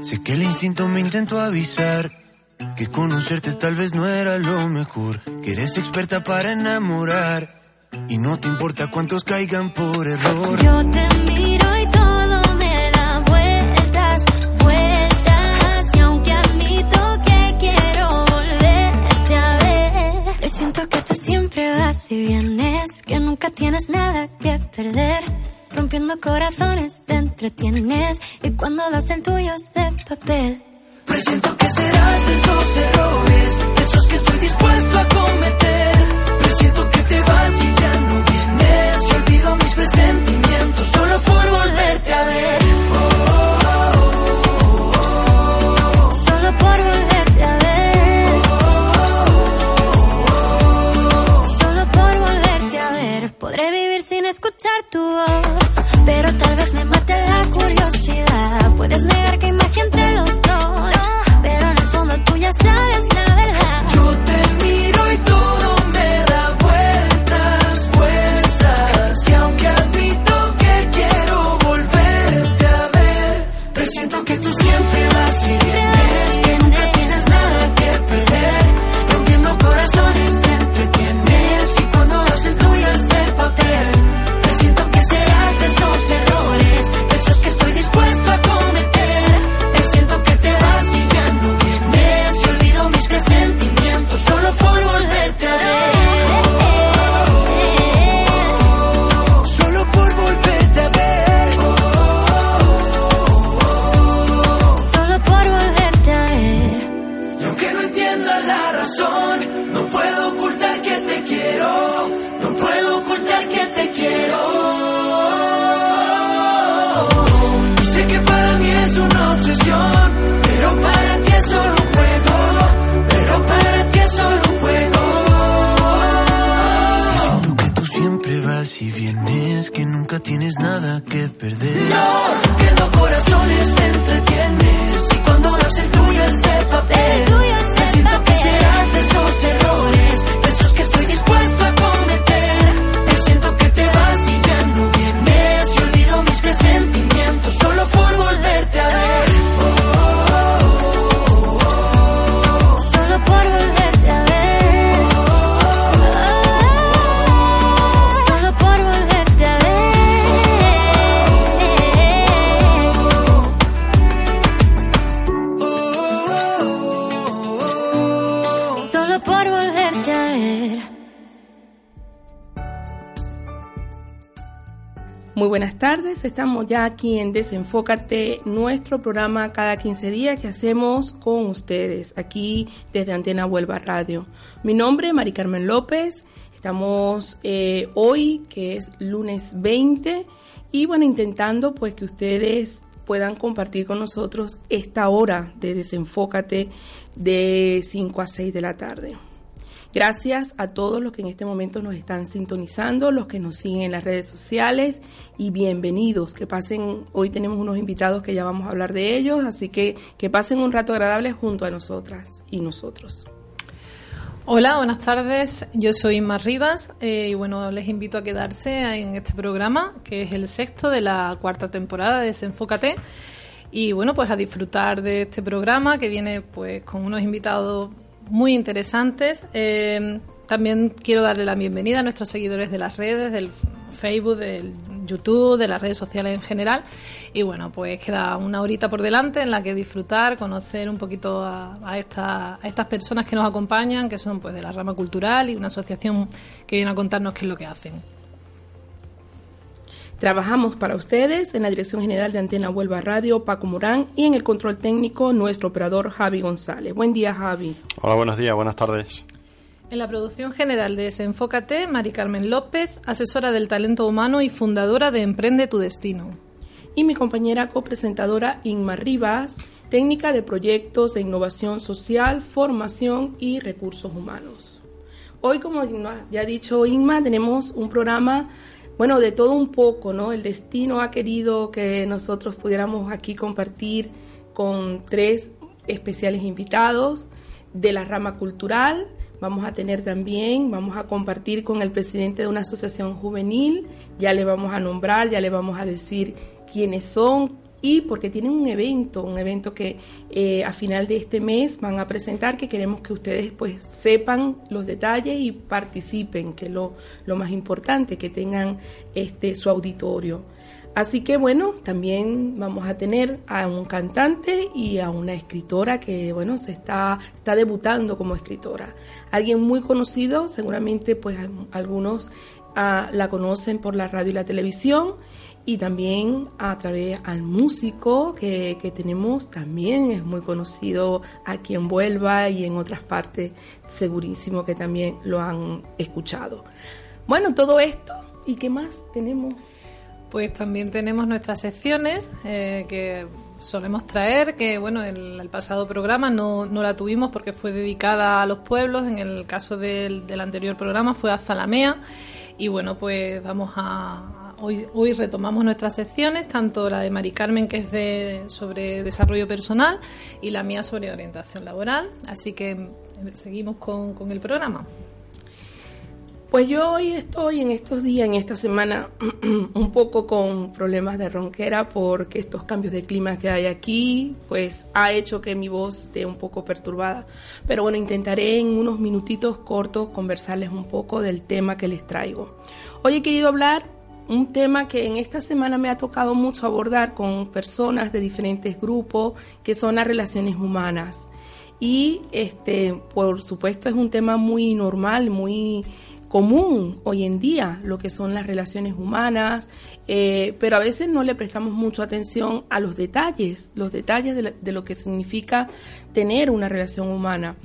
Sé que el instinto me intentó avisar que conocerte tal vez no era lo mejor, que eres experta para enamorar y no te importa cuántos caigan por error. Yo te miro y todo me da vueltas, vueltas y aunque admito que quiero volverte a ver, presiento que tú siempre vas y vienes, que nunca tienes nada que perder. Rompiendo corazones te entretienes y cuando das el tuyo es de papel. Presiento que serás de esos errores, esos que estoy dispuesto a cometer. Presiento que te vas y ya no vienes. Y olvido mis presentimientos solo por volverte a ver. Escuchar tu voz. Pero tal vez me mate tienes nada que perder. No, rompiendo corazones te tardes, estamos ya aquí en Desenfócate, nuestro programa cada 15 días que hacemos con ustedes, aquí desde Antena Huelva Radio. Mi nombre es Mari Carmen López, estamos eh, hoy, que es lunes 20, y bueno, intentando pues que ustedes puedan compartir con nosotros esta hora de Desenfócate de 5 a 6 de la tarde. Gracias a todos los que en este momento nos están sintonizando, los que nos siguen en las redes sociales y bienvenidos. Que pasen, hoy tenemos unos invitados que ya vamos a hablar de ellos, así que que pasen un rato agradable junto a nosotras y nosotros. Hola, buenas tardes. Yo soy Inma Rivas eh, y bueno, les invito a quedarse en este programa, que es el sexto de la cuarta temporada de Desenfócate. Y bueno, pues a disfrutar de este programa que viene pues con unos invitados muy interesantes. Eh, también quiero darle la bienvenida a nuestros seguidores de las redes, del Facebook, del YouTube, de las redes sociales en general. Y bueno, pues queda una horita por delante en la que disfrutar, conocer un poquito a, a, esta- a estas personas que nos acompañan, que son pues de la rama cultural y una asociación que viene a contarnos qué es lo que hacen. Trabajamos para ustedes en la Dirección General de Antena Huelva Radio, Paco Morán, y en el control técnico, nuestro operador Javi González. Buen día, Javi. Hola, buenos días, buenas tardes. En la producción general de Desenfócate, Mari Carmen López, asesora del talento humano y fundadora de Emprende tu Destino. y mi compañera copresentadora Inma Rivas, técnica de proyectos de innovación social, formación y recursos humanos. Hoy, como ya ha dicho Inma, tenemos un programa, bueno, de todo un poco, ¿no? El destino ha querido que nosotros pudiéramos aquí compartir con tres especiales invitados de la rama cultural. Vamos a tener también, vamos a compartir con el presidente de una asociación juvenil, ya le vamos a nombrar, ya le vamos a decir quiénes son y porque tienen un evento, un evento que eh, a final de este mes van a presentar, que queremos que ustedes pues sepan los detalles y participen, que es lo, lo más importante, que tengan este su auditorio. Así que bueno, también vamos a tener a un cantante y a una escritora que bueno, se está, está debutando como escritora. Alguien muy conocido, seguramente pues algunos ah, la conocen por la radio y la televisión y también a través al músico que, que tenemos también es muy conocido aquí en Vuelva y en otras partes, segurísimo que también lo han escuchado. Bueno, todo esto y qué más tenemos pues también tenemos nuestras secciones eh, que solemos traer, que bueno, el, el pasado programa no, no, la tuvimos porque fue dedicada a los pueblos, en el caso del, del anterior programa fue a Zalamea, y bueno, pues vamos a, hoy, retomamos nuestras secciones, tanto la de Mari Carmen, que es de, sobre desarrollo personal, y la mía sobre orientación laboral, así que eh, seguimos con, con el programa. Pues yo hoy estoy en estos días, en esta semana, un poco con problemas de ronquera porque estos cambios de clima que hay aquí, pues ha hecho que mi voz esté un poco perturbada. Pero bueno, intentaré en unos minutitos cortos conversarles un poco del tema que les traigo. Hoy he querido hablar un tema que en esta semana me ha tocado mucho abordar con personas de diferentes grupos, que son las relaciones humanas. Y este, por supuesto, es un tema muy normal, muy común hoy en día lo que son las relaciones humanas, eh, pero a veces no le prestamos mucho atención a los detalles, los detalles de, la, de lo que significa tener una relación humana.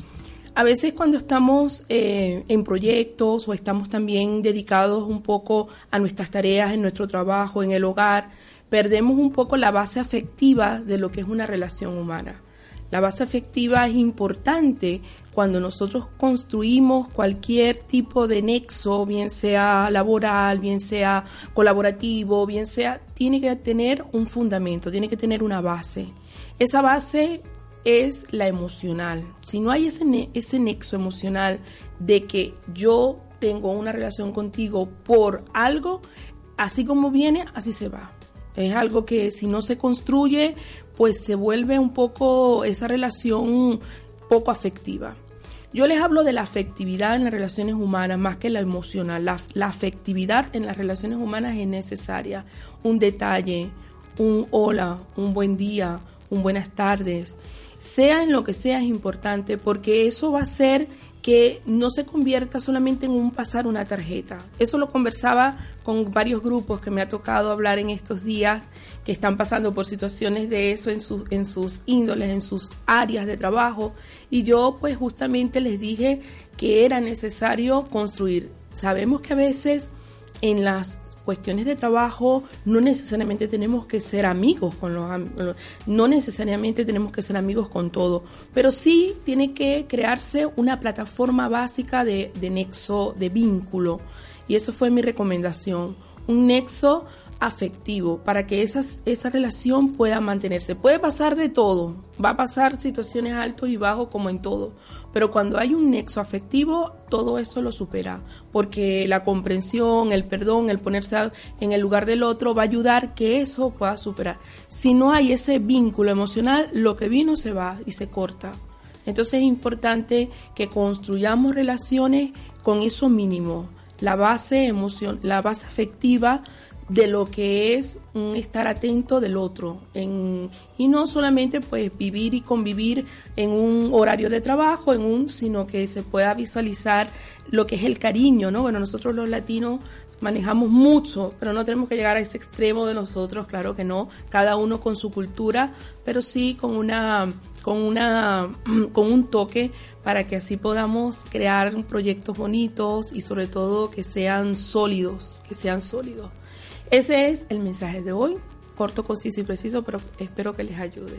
A veces cuando estamos eh, en proyectos o estamos también dedicados un poco a nuestras tareas, en nuestro trabajo, en el hogar, perdemos un poco la base afectiva de lo que es una relación humana. La base afectiva es importante cuando nosotros construimos cualquier tipo de nexo, bien sea laboral, bien sea colaborativo, bien sea, tiene que tener un fundamento, tiene que tener una base. Esa base es la emocional. Si no hay ese, ese nexo emocional de que yo tengo una relación contigo por algo, así como viene, así se va. Es algo que si no se construye, pues se vuelve un poco esa relación poco afectiva. Yo les hablo de la afectividad en las relaciones humanas más que la emocional. La, la, afectividad en las relaciones humanas es necesaria. Un detalle, un hola, un buen día, un buenas tardes, sea en lo que sea es importante porque eso va a ser que no se convierta solamente en un pasar una tarjeta. Eso lo conversaba con varios grupos que me ha tocado hablar en estos días que están pasando por situaciones de eso en, sus en sus índoles, en sus áreas de trabajo. Y yo pues justamente les dije que era necesario construir. Sabemos que a veces en las cuestiones de trabajo no necesariamente tenemos que ser amigos con los no necesariamente tenemos que ser amigos con todo, pero sí tiene que crearse una plataforma básica de, de nexo, de vínculo. Y eso fue mi recomendación. Un nexo afectivo para que esas, esa relación pueda mantenerse. Puede pasar de todo, va a pasar situaciones altos y bajos como en todo, pero cuando hay un nexo afectivo, todo eso lo supera, porque la comprensión, el perdón, el ponerse en el lugar del otro va a ayudar que eso pueda superar. Si no hay ese vínculo emocional, lo que vino se va y se corta. Entonces es importante que construyamos relaciones con eso mínimo, la base emoción, la base afectiva de lo que es un estar atento del otro en, y no solamente pues vivir y convivir en un horario de trabajo en un sino que se pueda visualizar lo que es el cariño no bueno nosotros los latinos manejamos mucho pero no tenemos que llegar a ese extremo de nosotros claro que no cada uno con su cultura pero sí con una con una con un toque para que así podamos crear proyectos bonitos y sobre todo que sean sólidos que sean sólidos ese es el mensaje de hoy. corto, conciso y preciso, pero espero que les ayude.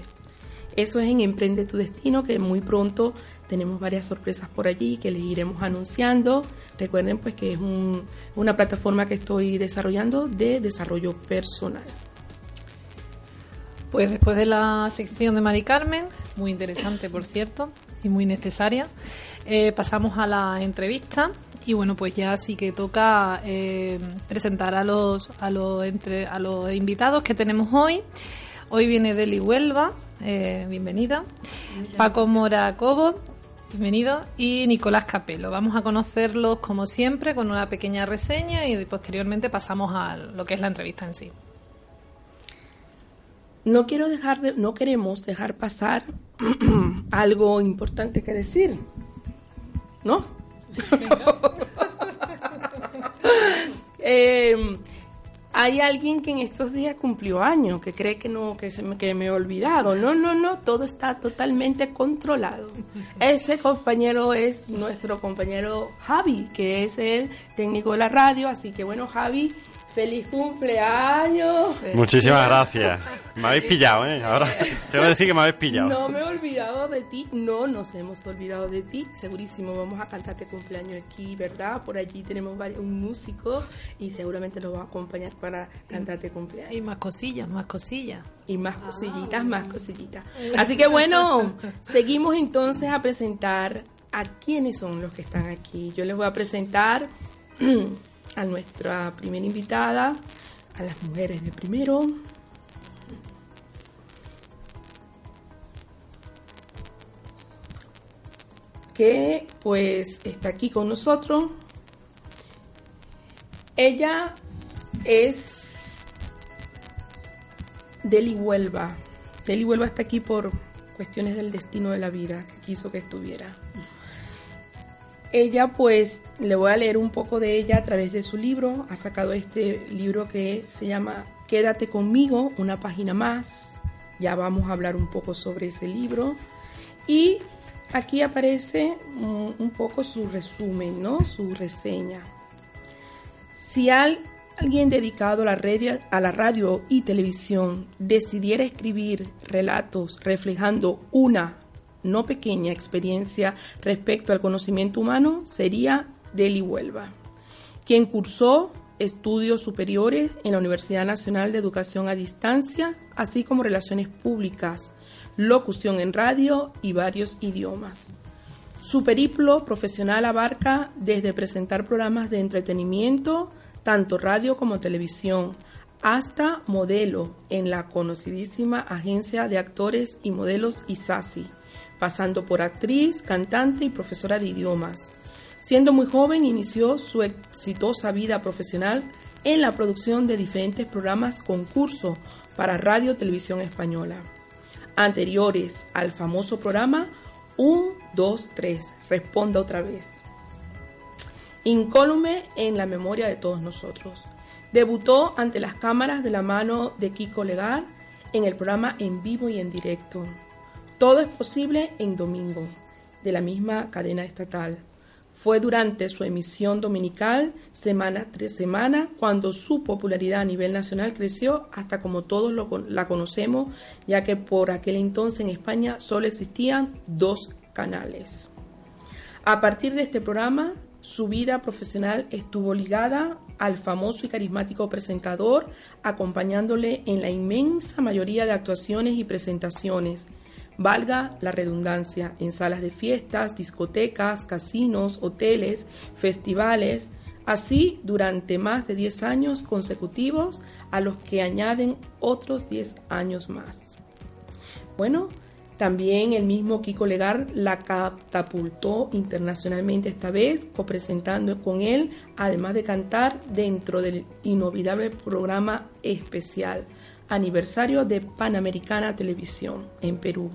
Eso es en Emprende tu Destino, que muy pronto tenemos varias sorpresas por allí que les iremos anunciando. Recuerden pues que es un- una plataforma que estoy desarrollando de desarrollo personal. Pues después de la sección de Mari Carmen, muy interesante por cierto y muy necesaria, eh, pasamos a la entrevista y bueno pues ya sí que toca eh, presentar a los a los entre a los invitados que tenemos hoy. Hoy viene Deli Huelva, eh, bienvenida. Paco Mora Cobo, bienvenido. Y Nicolás Capelo. Vamos a conocerlos como siempre con una pequeña reseña y posteriormente pasamos a lo que es la entrevista en sí. No quiero dejar de, no queremos dejar pasar algo importante que decir. ¿No? Eh, hay alguien que en estos días cumplió años, que cree que no, que se me, que me he olvidado. No, no, no, todo está totalmente controlado. Ese compañero es nuestro compañero Javi, que es el técnico de la radio. Así que bueno, Javi, feliz cumpleaños. Muchísimas gracias. Me habéis pillado, ¿eh? Ahora tengo que decir que me habéis pillado. No me he olvidado de ti, no nos hemos olvidado de ti, segurísimo vamos a cantarte cumpleaños aquí, ¿verdad? Por allí tenemos un músico y seguramente nos va a acompañar para cantarte Y cumpleaños. más cosillas, más cosillas. Y más cosillitas, más cosillitas. Así que bueno, seguimos entonces a presentar a quiénes son los que están aquí. Yo les voy a presentar a nuestra primera invitada, a las mujeres de primero. que pues está aquí con nosotros. Ella es Deli Huelva. Deli Huelva está aquí por cuestiones del destino de la vida que quiso que estuviera. Ella pues le voy a leer un poco de ella a través de su libro. Ha sacado este libro que se llama Quédate conmigo, una página más. Ya vamos a hablar un poco sobre ese libro. Y aquí aparece un, poco su resumen, ¿no? Su reseña. Si al- alguien dedicado a la, radio, a la radio y televisión decidiera escribir relatos reflejando una no pequeña experiencia respecto al conocimiento humano, sería Deli Huelva, quien cursó estudios superiores en la Universidad Nacional de Educación a Distancia, así como Relaciones Públicas, locución en radio y varios idiomas. Su periplo profesional abarca desde presentar programas de entretenimiento, tanto radio como televisión, hasta modelo en la conocidísima agencia de actores y modelos ISASI, pasando por actriz, cantante y profesora de idiomas. Siendo muy joven inició su exitosa vida profesional en la producción de diferentes programas concurso para Radio Televisión Española anteriores al famoso programa 1, 2, 3. Responda otra vez. Incólume en la memoria de todos nosotros. Debutó ante las cámaras de la mano de Kiko Legar en el programa En Vivo y en Directo. Todo es posible en domingo, de la misma cadena estatal. Fue durante su emisión dominical, semana tras semana, cuando su popularidad a nivel nacional creció hasta como todos lo la conocemos, ya que por aquel entonces en España solo existían dos canales. A partir de este programa, su vida profesional estuvo ligada al famoso y carismático presentador, acompañándole en la inmensa mayoría de actuaciones y presentaciones, valga la redundancia, en salas de fiestas, discotecas, casinos, hoteles, festivales, así durante más de 10 años consecutivos, a los que añaden otros 10 años más. Bueno, también el mismo Kiko Legar la catapultó internacionalmente esta vez, copresentando con él, además de cantar dentro del inolvidable programa especial aniversario de Panamericana Televisión en Perú.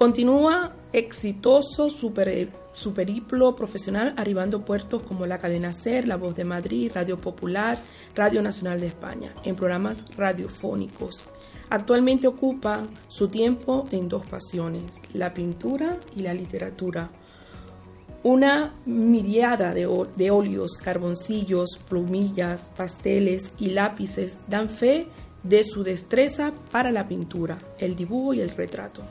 Continúa exitoso su, per- su periplo profesional arribando a puertos como la cadena SER, La Voz de Madrid, Radio Popular, Radio Nacional de España, en programas radiofónicos. Actualmente ocupa su tiempo en dos pasiones, la pintura y la literatura. Una miriada de, de óleos, carboncillos, plumillas, pasteles y lápices dan fe de su destreza para la pintura, el dibujo y el retrato.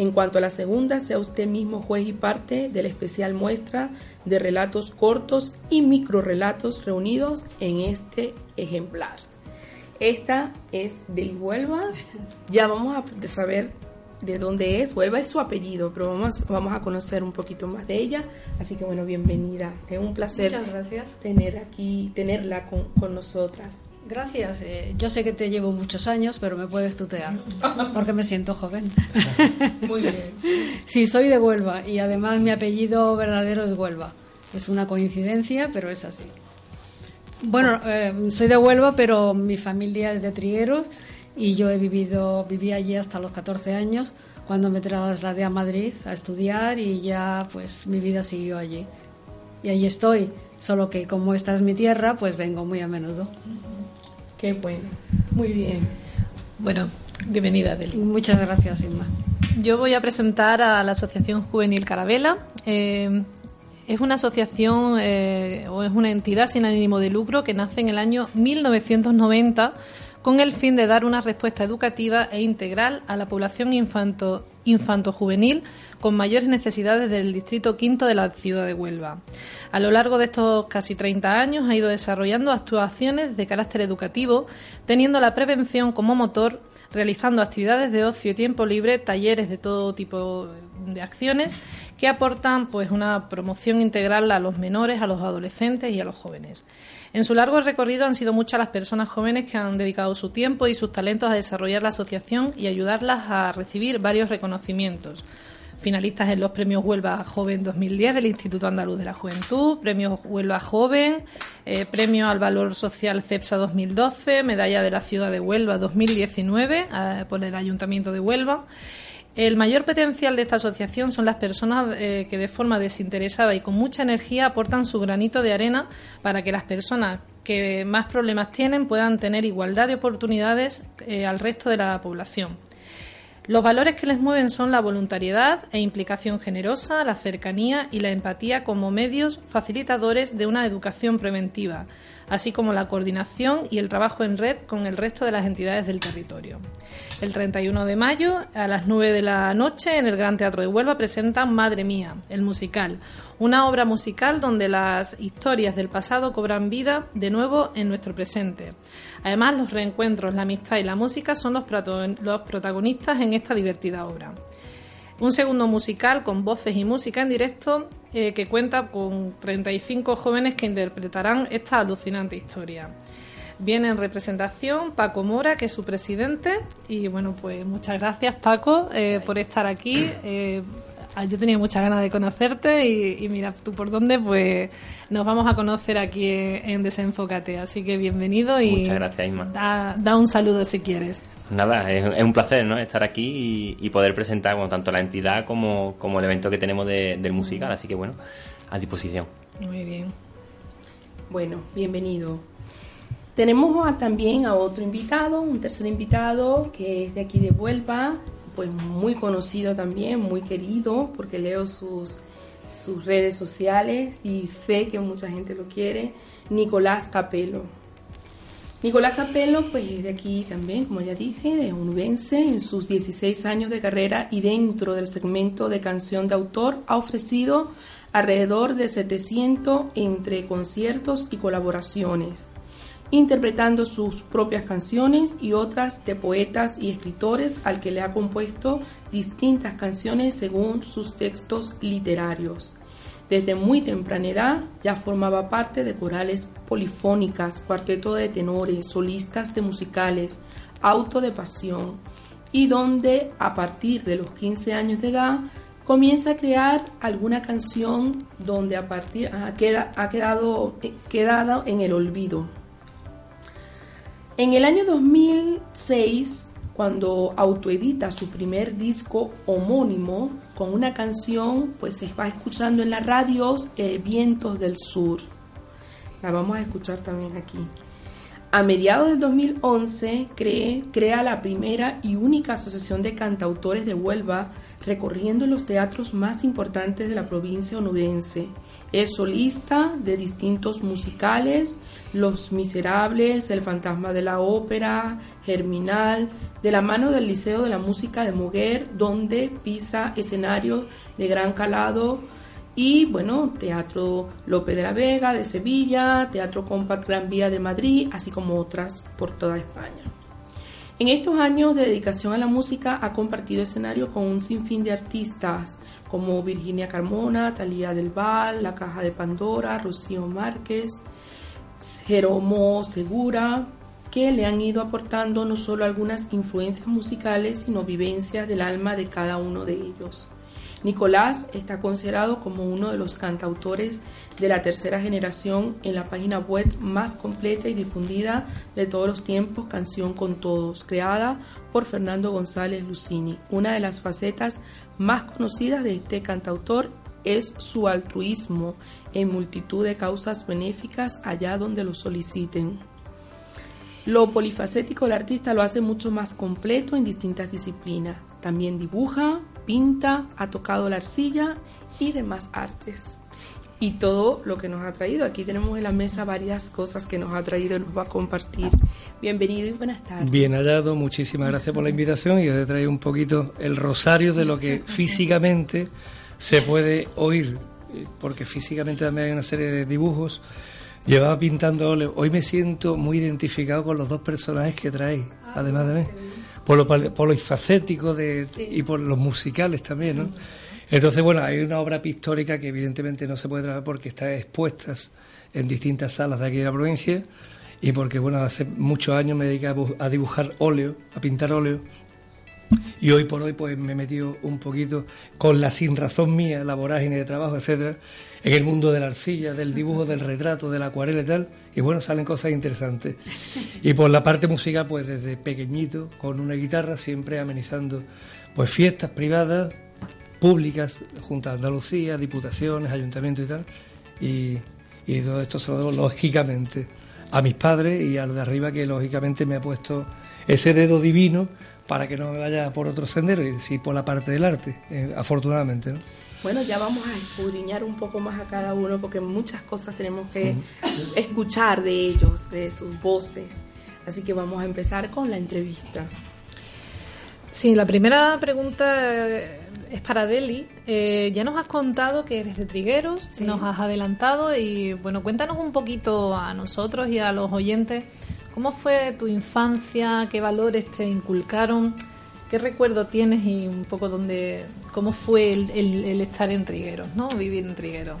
En cuanto a la segunda, sea usted mismo juez y parte de la especial muestra de relatos cortos y microrelatos reunidos en este ejemplar. Esta es de Huelva. Ya vamos a saber de dónde es. Huelva es su apellido, pero vamos, vamos a conocer un poquito más de ella. Así que bueno, bienvenida. Es un placer tener aquí, tenerla con, con nosotras. Gracias. Eh, yo sé que te llevo muchos años, pero me puedes tutear, porque me siento joven. Muy bien. Sí, soy de Huelva y además mi apellido verdadero es Huelva. Es una coincidencia, pero es así. Bueno, eh, soy de Huelva, pero mi familia es de Trigueros y yo he vivido, viví allí hasta los 14 años, cuando me trasladé a Madrid a estudiar y ya pues mi vida siguió allí. Y allí estoy, solo que como esta es mi tierra, pues vengo muy a menudo. Qué bueno. Muy bien. Bueno, bienvenida, Deli. Muchas gracias, Inma. Yo voy a presentar a la Asociación Juvenil Carabela. Eh, es una asociación eh, o es una entidad sin ánimo de lucro que nace en el año 1990 con el fin de dar una respuesta educativa e integral a la población infanto, infanto-juvenil con mayores necesidades del distrito quinto de la ciudad de Huelva. A lo largo de estos casi 30 años ha ido desarrollando actuaciones de carácter educativo, teniendo la prevención como motor, realizando actividades de ocio y tiempo libre, talleres de todo tipo de acciones que aportan pues una promoción integral a los menores, a los adolescentes y a los jóvenes. En su largo recorrido han sido muchas las personas jóvenes que han dedicado su tiempo y sus talentos a desarrollar la asociación y ayudarlas a recibir varios reconocimientos finalistas en los premios Huelva Joven 2010 del Instituto Andaluz de la Juventud, premios Huelva Joven, eh, premio al Valor Social CEPSA 2012, medalla de la Ciudad de Huelva 2019 eh, por el Ayuntamiento de Huelva. El mayor potencial de esta asociación son las personas eh, que de forma desinteresada y con mucha energía aportan su granito de arena para que las personas que más problemas tienen puedan tener igualdad de oportunidades al resto de la población. Los valores que les mueven son la voluntariedad e implicación generosa, la cercanía y la empatía como medios facilitadores de una educación preventiva, así como la coordinación y el trabajo en red con el resto de las entidades del territorio. El 31 de mayo, a las 9 de la noche, en el Gran Teatro de Huelva presentan Madre Mía, el musical, una obra musical donde las historias del pasado cobran vida de nuevo en nuestro presente. Además, los reencuentros, la amistad y la música son los, protagonistas en esta divertida obra. Un segundo musical con voces y música en directo eh, que cuenta con 35 jóvenes que interpretarán esta alucinante historia. Viene en representación Paco Mora, que es su presidente. Y bueno, pues muchas gracias Paco eh, por estar aquí. Eh, yo tenía muchas ganas de conocerte y, mira tú por dónde, pues nos vamos a conocer aquí en, Desenfócate. Así que bienvenido y Muchas gracias, Isma. Da, un saludo si quieres. Nada, es, un placer ¿no? estar aquí y, poder presentar tanto la entidad como, como el evento que tenemos del musical. Así que bueno, a disposición. Muy bien. Bueno, bienvenido. Tenemos también a otro invitado, un tercer invitado que es de aquí de Huelva, pues muy conocido también, muy querido, porque leo sus, sus redes sociales y sé que mucha gente lo quiere, Nicolás Capelo. Nicolás Capelo, pues es de aquí también, como ya dije, es unubense en sus 16 años de carrera y dentro del segmento de canción de autor ha ofrecido alrededor de 700 entre conciertos y colaboraciones interpretando sus propias canciones y otras de poetas y escritores al que le ha compuesto distintas canciones según sus textos literarios. Desde muy temprana edad ya formaba parte de corales polifónicas, cuarteto de tenores, solistas de musicales, auto de pasión, y donde a partir de los 15 años de edad comienza a crear alguna canción donde a partir ha, ha quedado, quedado en el olvido en el año 2006, cuando autoedita su primer disco homónimo con una canción, pues se va escuchando en las radios eh, Vientos del Sur. La vamos a escuchar también aquí. A mediados del 2011 cree, crea la primera y única asociación de cantautores de Huelva recorriendo los teatros más importantes de la provincia onubense. Es solista de distintos musicales, Los Miserables, El Fantasma de la Ópera, Germinal, de la mano del Liceo de la Música de Moguer, donde pisa escenarios de gran calado y bueno, Teatro López de la Vega de Sevilla, Teatro Compact Gran Vía de Madrid, así como otras por toda España. En estos años de dedicación a la música ha compartido escenario con un sinfín de artistas como Virginia Carmona, Talía del Val, La Caja de Pandora, Rocío Márquez, Jeromo Segura, que le han ido aportando no solo algunas influencias musicales, sino vivencias del alma de cada uno de ellos. Nicolás está considerado como uno de los cantautores de la tercera generación en la página web más completa y difundida de todos los tiempos, Canción con Todos, creada por Fernando González Lucini. Una de las facetas más conocidas de este cantautor es su altruismo en multitud de causas benéficas allá donde lo soliciten. Lo polifacético del artista lo hace mucho más completo en distintas disciplinas. También dibuja, pinta, ha tocado la arcilla y demás artes. Y todo lo que nos ha traído. Aquí tenemos en la mesa varias cosas que nos ha traído y nos va a compartir. Bienvenido y buenas tardes. Bien hallado, muchísimas gracias por la invitación y os he traído un poquito el rosario de lo que físicamente se puede oír, porque físicamente también hay una serie de dibujos. Llevaba pintando óleo. Hoy me siento muy identificado con los dos personajes que traéis, además de mí por lo polifacético de, y por los musicales también, ¿no? Entonces, bueno, hay una obra pictórica que evidentemente no se puede trabajar porque está expuesta en distintas salas de aquí de la provincia y porque, bueno, hace muchos años me dediqué a dibujar óleo, a pintar óleo y hoy por hoy pues me he metido un poquito con la sin razón mía, la vorágine de trabajo, etcétera, en el mundo de la arcilla, del dibujo, del retrato, de la acuarela y tal, y bueno, salen cosas interesantes. Y por la parte musical, pues desde pequeñito, con una guitarra, siempre amenizando pues fiestas privadas, públicas, junto a Andalucía, diputaciones, ayuntamientos y tal, y, y todo esto se lo debo lógicamente a mis padres y al de arriba que lógicamente me ha puesto ese dedo divino para que no me vaya por otro sendero y sí por la parte del arte, eh, afortunadamente. ¿no? Bueno, ya vamos a escudriñar un poco más a cada uno porque muchas cosas tenemos que escuchar de ellos, de sus voces. Así que vamos a empezar con la entrevista. Sí, la primera pregunta es para Deli. Eh, ya nos has contado que eres de Trigueros, nos has adelantado y bueno, cuéntanos un poquito a nosotros y a los oyentes ¿Cómo fue tu infancia? ¿Qué valores te inculcaron? ¿Qué recuerdo tienes y un poco dónde, cómo fue el, estar en Trigueros, ¿no? Vivir en Trigueros.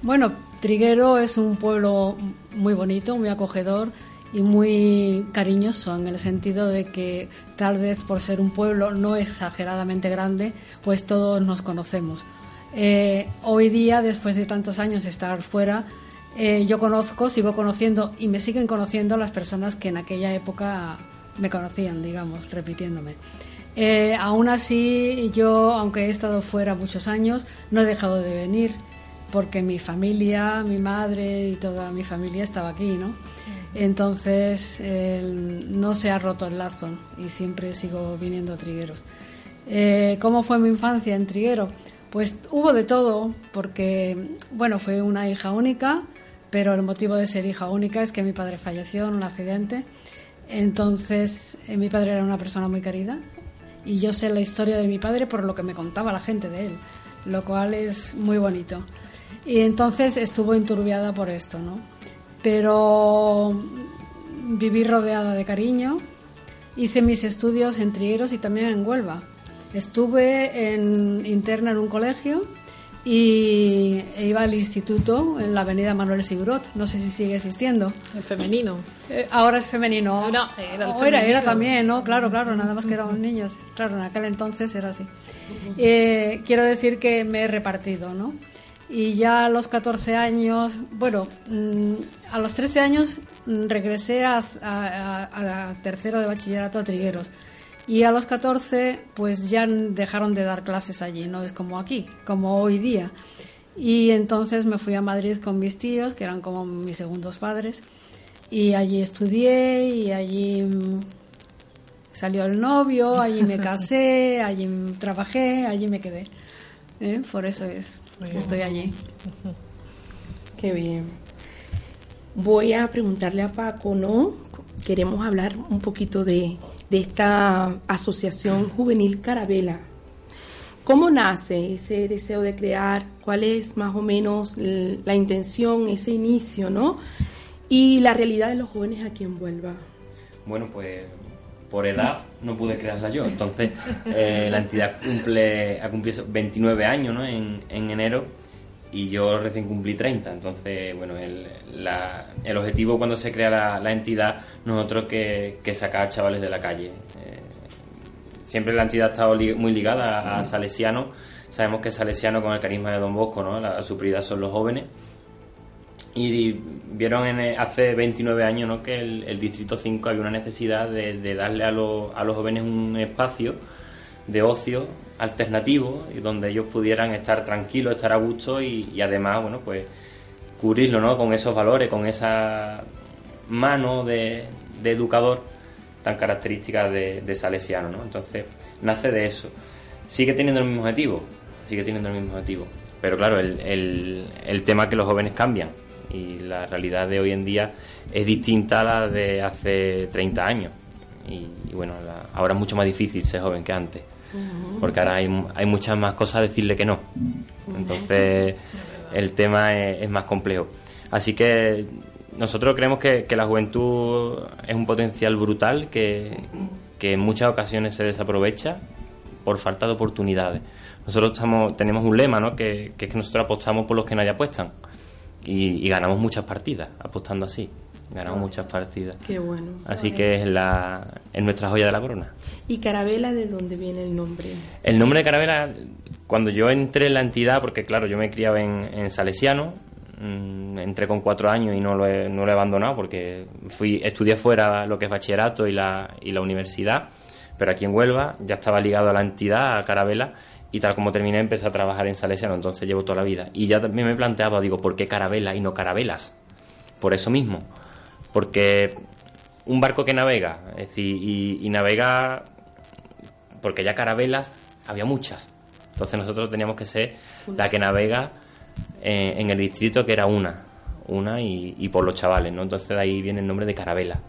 Bueno, Triguero es un pueblo muy bonito, muy acogedor y muy cariñoso en el sentido de que tal vez por ser un pueblo no exageradamente grande, pues todos nos conocemos. Eh, hoy día, después de tantos años de estar fuera, eh, yo conozco, sigo conociendo y me siguen conociendo las personas que en aquella época me conocían, digamos, repitiéndome. Eh, aún así, yo, aunque he estado fuera muchos años, no he dejado de venir, porque mi familia, mi madre y toda mi familia estaba aquí, ¿no? Entonces, no se ha roto el lazo y siempre sigo viniendo a Trigueros. Eh, ¿Cómo fue mi infancia en Triguero? Pues hubo de todo, porque, bueno, fue una hija única, pero el motivo de ser hija única es que mi padre falleció en un accidente. Entonces, eh, mi padre era una persona muy querida y yo sé la historia de mi padre por lo que me contaba la gente de él, lo cual es muy bonito. Y entonces estuvo enturbiada por esto, ¿no? Pero viví rodeada de cariño, hice mis estudios en Trieros y también en Huelva. Estuve en, interna en un colegio y iba al instituto en la avenida Manuel Sigurot. No sé si sigue existiendo. El femenino. Eh, ahora es femenino. No, era, el era, era, también, ¿no? Claro, claro, nada más que éramos niños. Claro, en aquel entonces era así. Eh, quiero decir que me he repartido, ¿no? Y ya a los 14 años, bueno, mm, a los 13 años regresé a, a tercero de bachillerato a Trigueros y a los 14, pues ya dejaron de dar clases allí, no es como aquí, como hoy día. Y entonces me fui a Madrid con mis tíos, que eran como mis segundos padres. Y allí estudié y allí mm, salió el novio, allí me casé, allí trabajé, allí me quedé. ¿Eh? Por eso es estoy allí. Qué bien. Voy a preguntarle a Paco, ¿no? Queremos hablar un poquito de, de esta asociación juvenil Carabela. ¿Cómo nace ese deseo de crear? ¿Cuál es más o menos la intención, ese inicio, ¿no? Y la realidad de los jóvenes aquí en Huelva. Bueno, pues por edad no pude crearla yo. Entonces, eh, la entidad cumple, ha cumplido 29 años ¿no? en, en enero y yo recién cumplí 30. Entonces, bueno, el, la- el objetivo cuando se crea la, la entidad no es otro que, que sacar a chavales de la calle. Eh, siempre la entidad ha estado li- muy ligada a, a Salesiano. Sabemos que Salesiano con el carisma de Don Bosco, ¿no? La, su prioridad son los jóvenes. Y vieron en, hace 29 años ¿no? que el, Distrito 5 había una necesidad de, darle a, los- a los jóvenes un espacio de ocio alternativo y donde ellos pudieran estar tranquilos, estar a gusto y, además, bueno, pues cubrirlo ¿no? con esos valores, con esa mano de, educador tan característica de, Salesiano. ¿no? Entonces, nace de eso. Sigue teniendo el mismo objetivo, sigue teniendo el mismo objetivo. Pero claro, el, el, el tema que los jóvenes cambian y la realidad de hoy en día es distinta a la de hace 30 años. Y, y bueno, la- ahora es mucho más difícil ser joven que antes, porque ahora hay, hay muchas más cosas a decirle que no. Entonces, el tema es, es más complejo. Así que nosotros creemos que, que la juventud es un potencial brutal que, que en muchas ocasiones se desaprovecha por falta de oportunidades. Nosotros estamos, tenemos un lema, ¿no? que, que es que nosotros apostamos por los que nadie apuestan. Y, y ganamos muchas partidas apostando así. Ganamos muchas partidas. Qué bueno. Así que es, la, es nuestra joya de la corona. ¿Y Carabela de dónde viene el nombre? El nombre de Carabela, cuando yo entré en la entidad, porque claro, yo me he criado en, en Salesiano, mm, entré con cuatro años y no lo he, no lo he abandonado porque fui estudié fuera lo que es bachillerato y la, y la universidad, pero aquí en Huelva ya estaba ligado a la entidad, a Carabela, y tal como terminé empecé a trabajar en Salesiano, entonces llevo toda la vida. Y ya también me planteaba, digo, ¿por qué Carabela y no Carabelas? Por eso mismo, porque un barco que navega, es decir, y, y navega porque ya carabelas había muchas. Entonces nosotros teníamos que ser la que navega en el distrito que era una, una y, y por los chavales, ¿no? Entonces de ahí viene el nombre de carabela.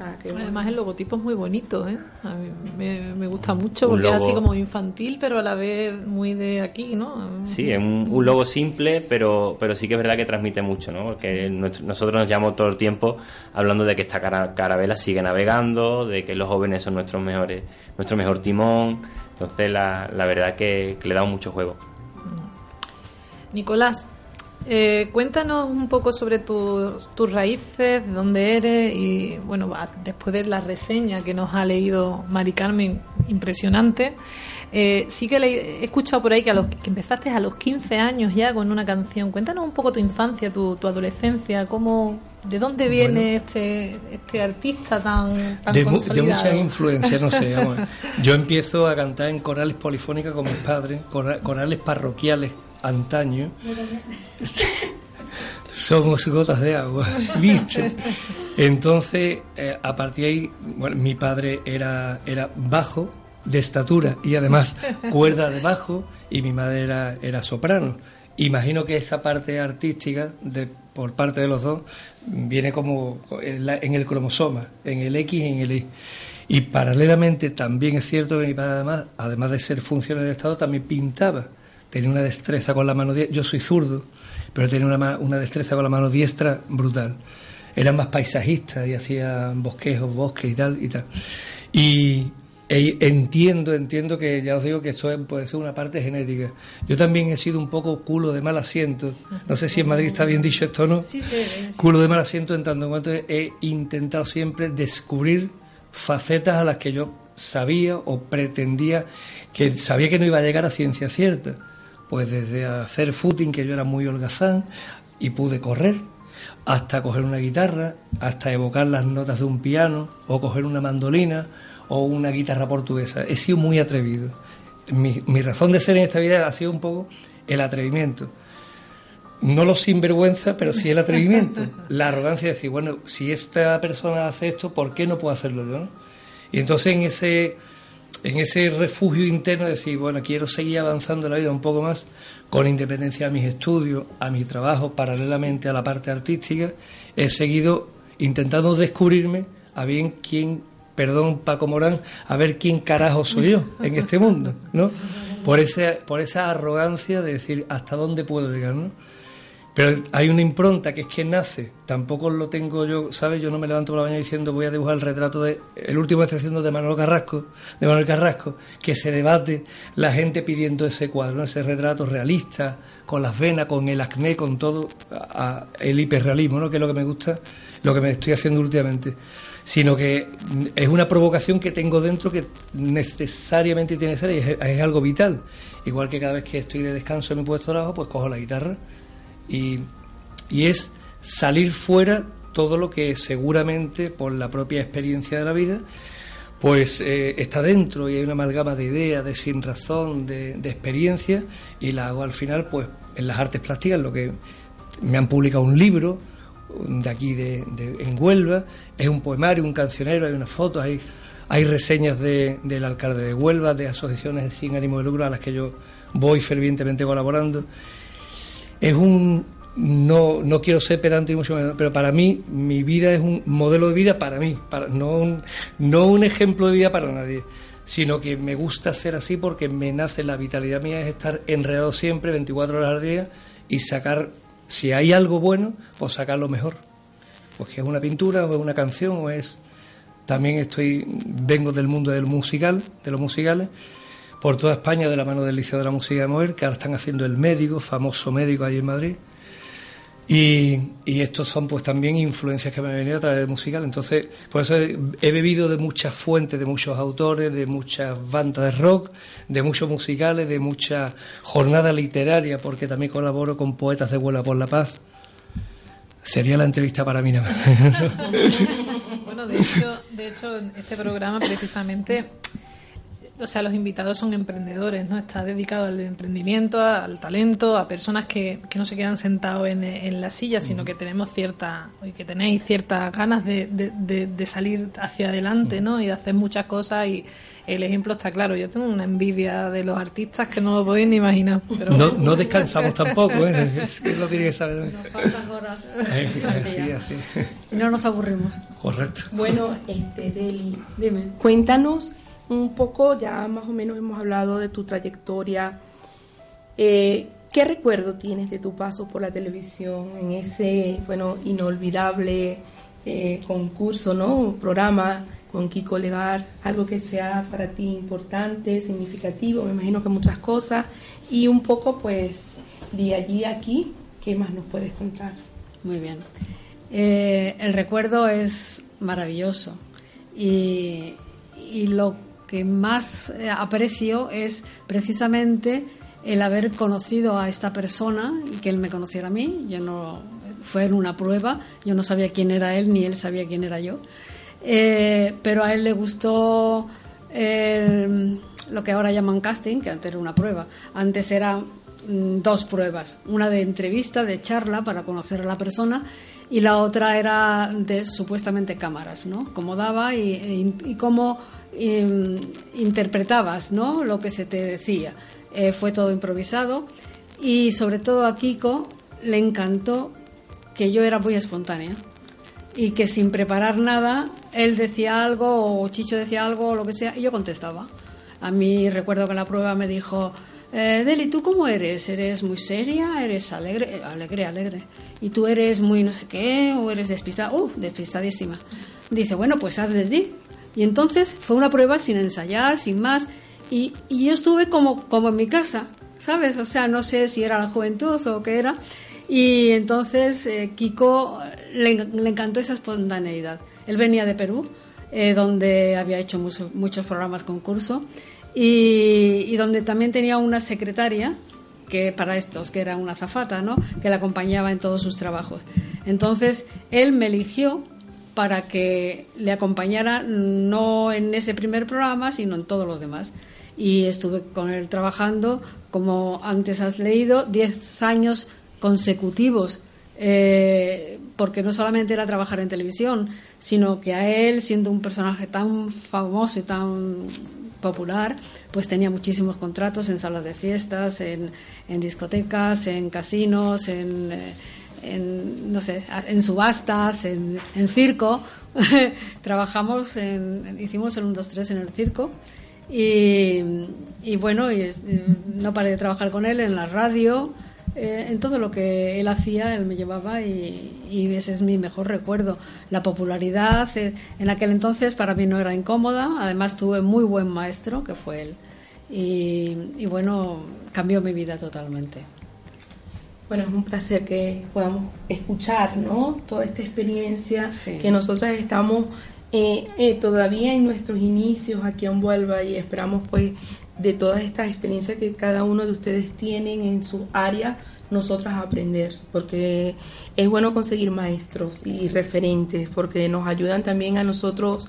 Ah, qué bueno. Además el logotipo es muy bonito, ¿eh? A mí me, me gusta mucho Un porque es logo- así como infantil, pero a la vez muy de aquí, ¿no? Sí, es un, un logo simple, pero, pero sí que es verdad que transmite mucho, ¿no? Porque nuestro- nosotros nos llamamos todo el tiempo hablando de que esta cara- carabela sigue navegando, de que los jóvenes son nuestros mejores, nuestro mejor timón. Entonces la, la verdad que, que le damos mucho juego. Nicolás, eh, cuéntanos un poco sobre tus tus raíces, de dónde eres y, bueno, después de la reseña que nos ha leído Mari Carmen, impresionante, eh, sí que le- he escuchado por ahí que, a los, que empezaste a los 15 años ya con una canción. Cuéntanos un poco tu infancia, tu, tu adolescencia, cómo, de dónde viene este, este artista tan, tan de, mu- de consolidado. muchas influencias, no sé. vamos. Yo empiezo a cantar en corales polifónicas con mis padres, cora- corales parroquiales antaño. Somos gotas de agua, ¿viste? Entonces, eh, a partir de ahí, mi padre era, era bajo, de estatura y además cuerda de bajo, y mi madre era, era soprano. Imagino que esa parte artística, de, por parte de los dos, viene como en el cromosoma, en el X y en el Y. Y paralelamente también es cierto que mi padre además, además de ser funcionario del Estado, también pintaba. Tenía una destreza con la mano diestra. Yo soy zurdo, pero tenía una, una destreza con la mano diestra brutal. Era más paisajista y hacía bosquejos, bosques y tal y tal. Y e- entiendo, entiendo que ya os digo que eso es- puede ser una parte genética. Yo también he sido un poco culo de mal asiento. No sé si en Madrid está bien dicho esto o no. Sí, sí, sí. Culo de mal asiento en tanto en cuanto he intentado siempre descubrir facetas a las que yo sabía o pretendía que sabía que no iba a llegar a ciencia cierta. Pues desde hacer footing, que yo era muy holgazán y pude correr, hasta coger una guitarra, hasta evocar las notas de un piano, o coger una mandolina, o una guitarra portuguesa. He sido muy atrevido. Mi, mi razón de ser en esta vida ha sido un poco el atrevimiento no lo sinvergüenza, pero sí el atrevimiento. La arrogancia de decir, bueno, si esta persona hace esto, ¿por qué no puedo hacerlo yo? no? Y entonces en ese, en ese refugio interno de decir, bueno, quiero seguir avanzando la vida un poco más, con independencia a mis estudios, a mi trabajo, paralelamente a la parte artística, he seguido intentando descubrirme a bien quién, perdón Paco Morán, a ver quién carajo soy yo en este mundo, ¿no? Por, ese, por esa arrogancia de decir hasta dónde puedo llegar, ¿no? Pero hay una impronta que es que nace, tampoco lo tengo yo, ¿sabes? Yo no me levanto por la mañana diciendo voy a dibujar el retrato de. El último estoy haciendo de Manuel Carrasco, de Manuel Carrasco, que se debate la gente pidiendo ese cuadro, ese retrato realista, con las venas, con el acné, con todo, a- el hiperrealismo, ¿no? Que es lo que me gusta, lo que me estoy haciendo últimamente. Sino que es una provocación que tengo dentro que necesariamente tiene que ser y es algo vital. Igual que cada vez que estoy de descanso en mi puesto de trabajo, pues cojo la guitarra y, y es salir fuera todo lo que seguramente por la propia experiencia de la vida pues eh, está dentro y hay una amalgama de ideas, de sin razón, de, de experiencia y la hago al final pues en las artes plásticas, lo que me han publicado un libro de aquí de, de- en Huelva, es un poemario, un cancionero, hay unas fotos, hay, hay reseñas de- del alcalde de Huelva, de asociaciones sin ánimo de lucro a las que yo voy fervientemente colaborando es un no, no quiero ser pedante mucho menos, pero para mí mi vida es un modelo de vida para mí, no, un, no un ejemplo de vida para nadie, sino que me gusta ser así porque me nace la vitalidad mía es estar enredado siempre 24 horas al día y sacar, si hay algo bueno, pues sacar lo mejor. Pues que es una pintura o es una canción o es... También estoy, vengo del mundo del musical, de los musicales, por toda España de la mano del Liceo de la Música de Mover, que ahora están haciendo el médico, famoso médico allí en Madrid. Y, estos son pues también influencias que me han venido a través del musical. Entonces, por eso he, he bebido de muchas fuentes, de muchos autores, de muchas bandas de rock, de muchos musicales, de mucha jornada literaria, porque también colaboro con poetas de Huelva por la Paz. Sería la entrevista para mí nada más. Bueno, de hecho, de hecho, en este programa precisamente, o sea, los invitados son emprendedores, ¿no? Está dedicado al emprendimiento, al talento, a personas que, que no se quedan sentados en, en la silla, sino que tenemos cierta, y que tenéis ciertas ganas de, de, de- de salir hacia adelante, ¿no? Y de hacer muchas cosas y el ejemplo está claro. Yo tengo una envidia de los artistas que no lo podéis ni imaginar. Pero No, descansamos tampoco, ¿eh? es que lo tiene que saber. Nos faltan horas. Eh, así. Y no nos aburrimos. Correcto. Bueno, este, Deli, Dime. cuéntanos un poco, ya más o menos hemos hablado de tu trayectoria. Eh, ¿Qué recuerdo tienes de tu paso por la televisión en ese, bueno, inolvidable eh, concurso, ¿no? Programa con Kiko Legar, algo que sea para ti importante, significativo, me imagino que muchas cosas, y un poco, pues, de allí a aquí, ¿qué más nos puedes contar? Muy bien. Eh, el recuerdo es maravilloso y, y lo que más eh, aprecio es precisamente el haber conocido a esta persona y que él me conociera a mí. Yo no fue en una prueba, yo no sabía quién era él ni él sabía quién era yo, Eh, pero a él le gustó eh, lo que ahora llaman casting, que antes era una prueba. Antes era mm, dos pruebas, una de entrevista, de charla para conocer a la persona y la otra era de supuestamente cámaras, ¿no? Cómo daba y, y- y cómo interpretabas, ¿no? Lo que se te decía. Eh, fue todo improvisado y sobre todo a Kiko le encantó que yo era muy espontánea y que sin preparar nada él decía algo o Chicho decía algo o lo que sea y yo contestaba. A mí recuerdo que en la prueba me dijo, eh, Deli, ¿tú cómo eres? ¿Eres muy seria? ¿Eres alegre? Eh, alegre, alegre. ¿Y tú eres muy no sé qué? ¿O eres despistada? ¡Uh, despistadísima! Dice, bueno, pues haz de ti. Y entonces fue una prueba sin ensayar, sin más. Y, yo estuve como, como en mi casa, ¿sabes? O sea, no sé si era la juventud o qué era. Y entonces eh, Kiko le, encantó esa espontaneidad. Él venía de Perú, eh, donde había hecho mucho- muchos programas concurso y, y donde también tenía una secretaria que para estos, que era una zafata, ¿no? Que la acompañaba en todos sus trabajos. Entonces, él me eligió para que le acompañara no en ese primer programa, sino en todos los demás. Y estuve con él trabajando, como antes has leído, 10 años consecutivos, eh, porque no solamente era trabajar en televisión, sino que a él, siendo un personaje tan famoso y tan popular, pues tenía muchísimos contratos en salas de fiestas, en, discotecas, en casinos, en, eh, en, no sé, en subastas, en, circo. Trabajamos, en, hicimos el 1, 2, 3 en el circo. Y, y bueno, y es- no paré de trabajar con él en la radio, eh, en todo lo que él hacía, él me llevaba y, y ese es mi mejor recuerdo. La popularidad eh, en aquel entonces para mí no era incómoda, además tuve muy buen maestro, que fue él. Y, y bueno, cambió mi vida totalmente. Bueno, es un placer que podamos escuchar, ¿no? Toda esta experiencia Sí. que nosotras estamos eh, eh, todavía en nuestros inicios aquí en Vuelva y esperamos pues de todas estas experiencias que cada uno de ustedes tienen en su área, nosotras aprender, porque es bueno conseguir maestros y referentes, porque nos ayudan también a nosotros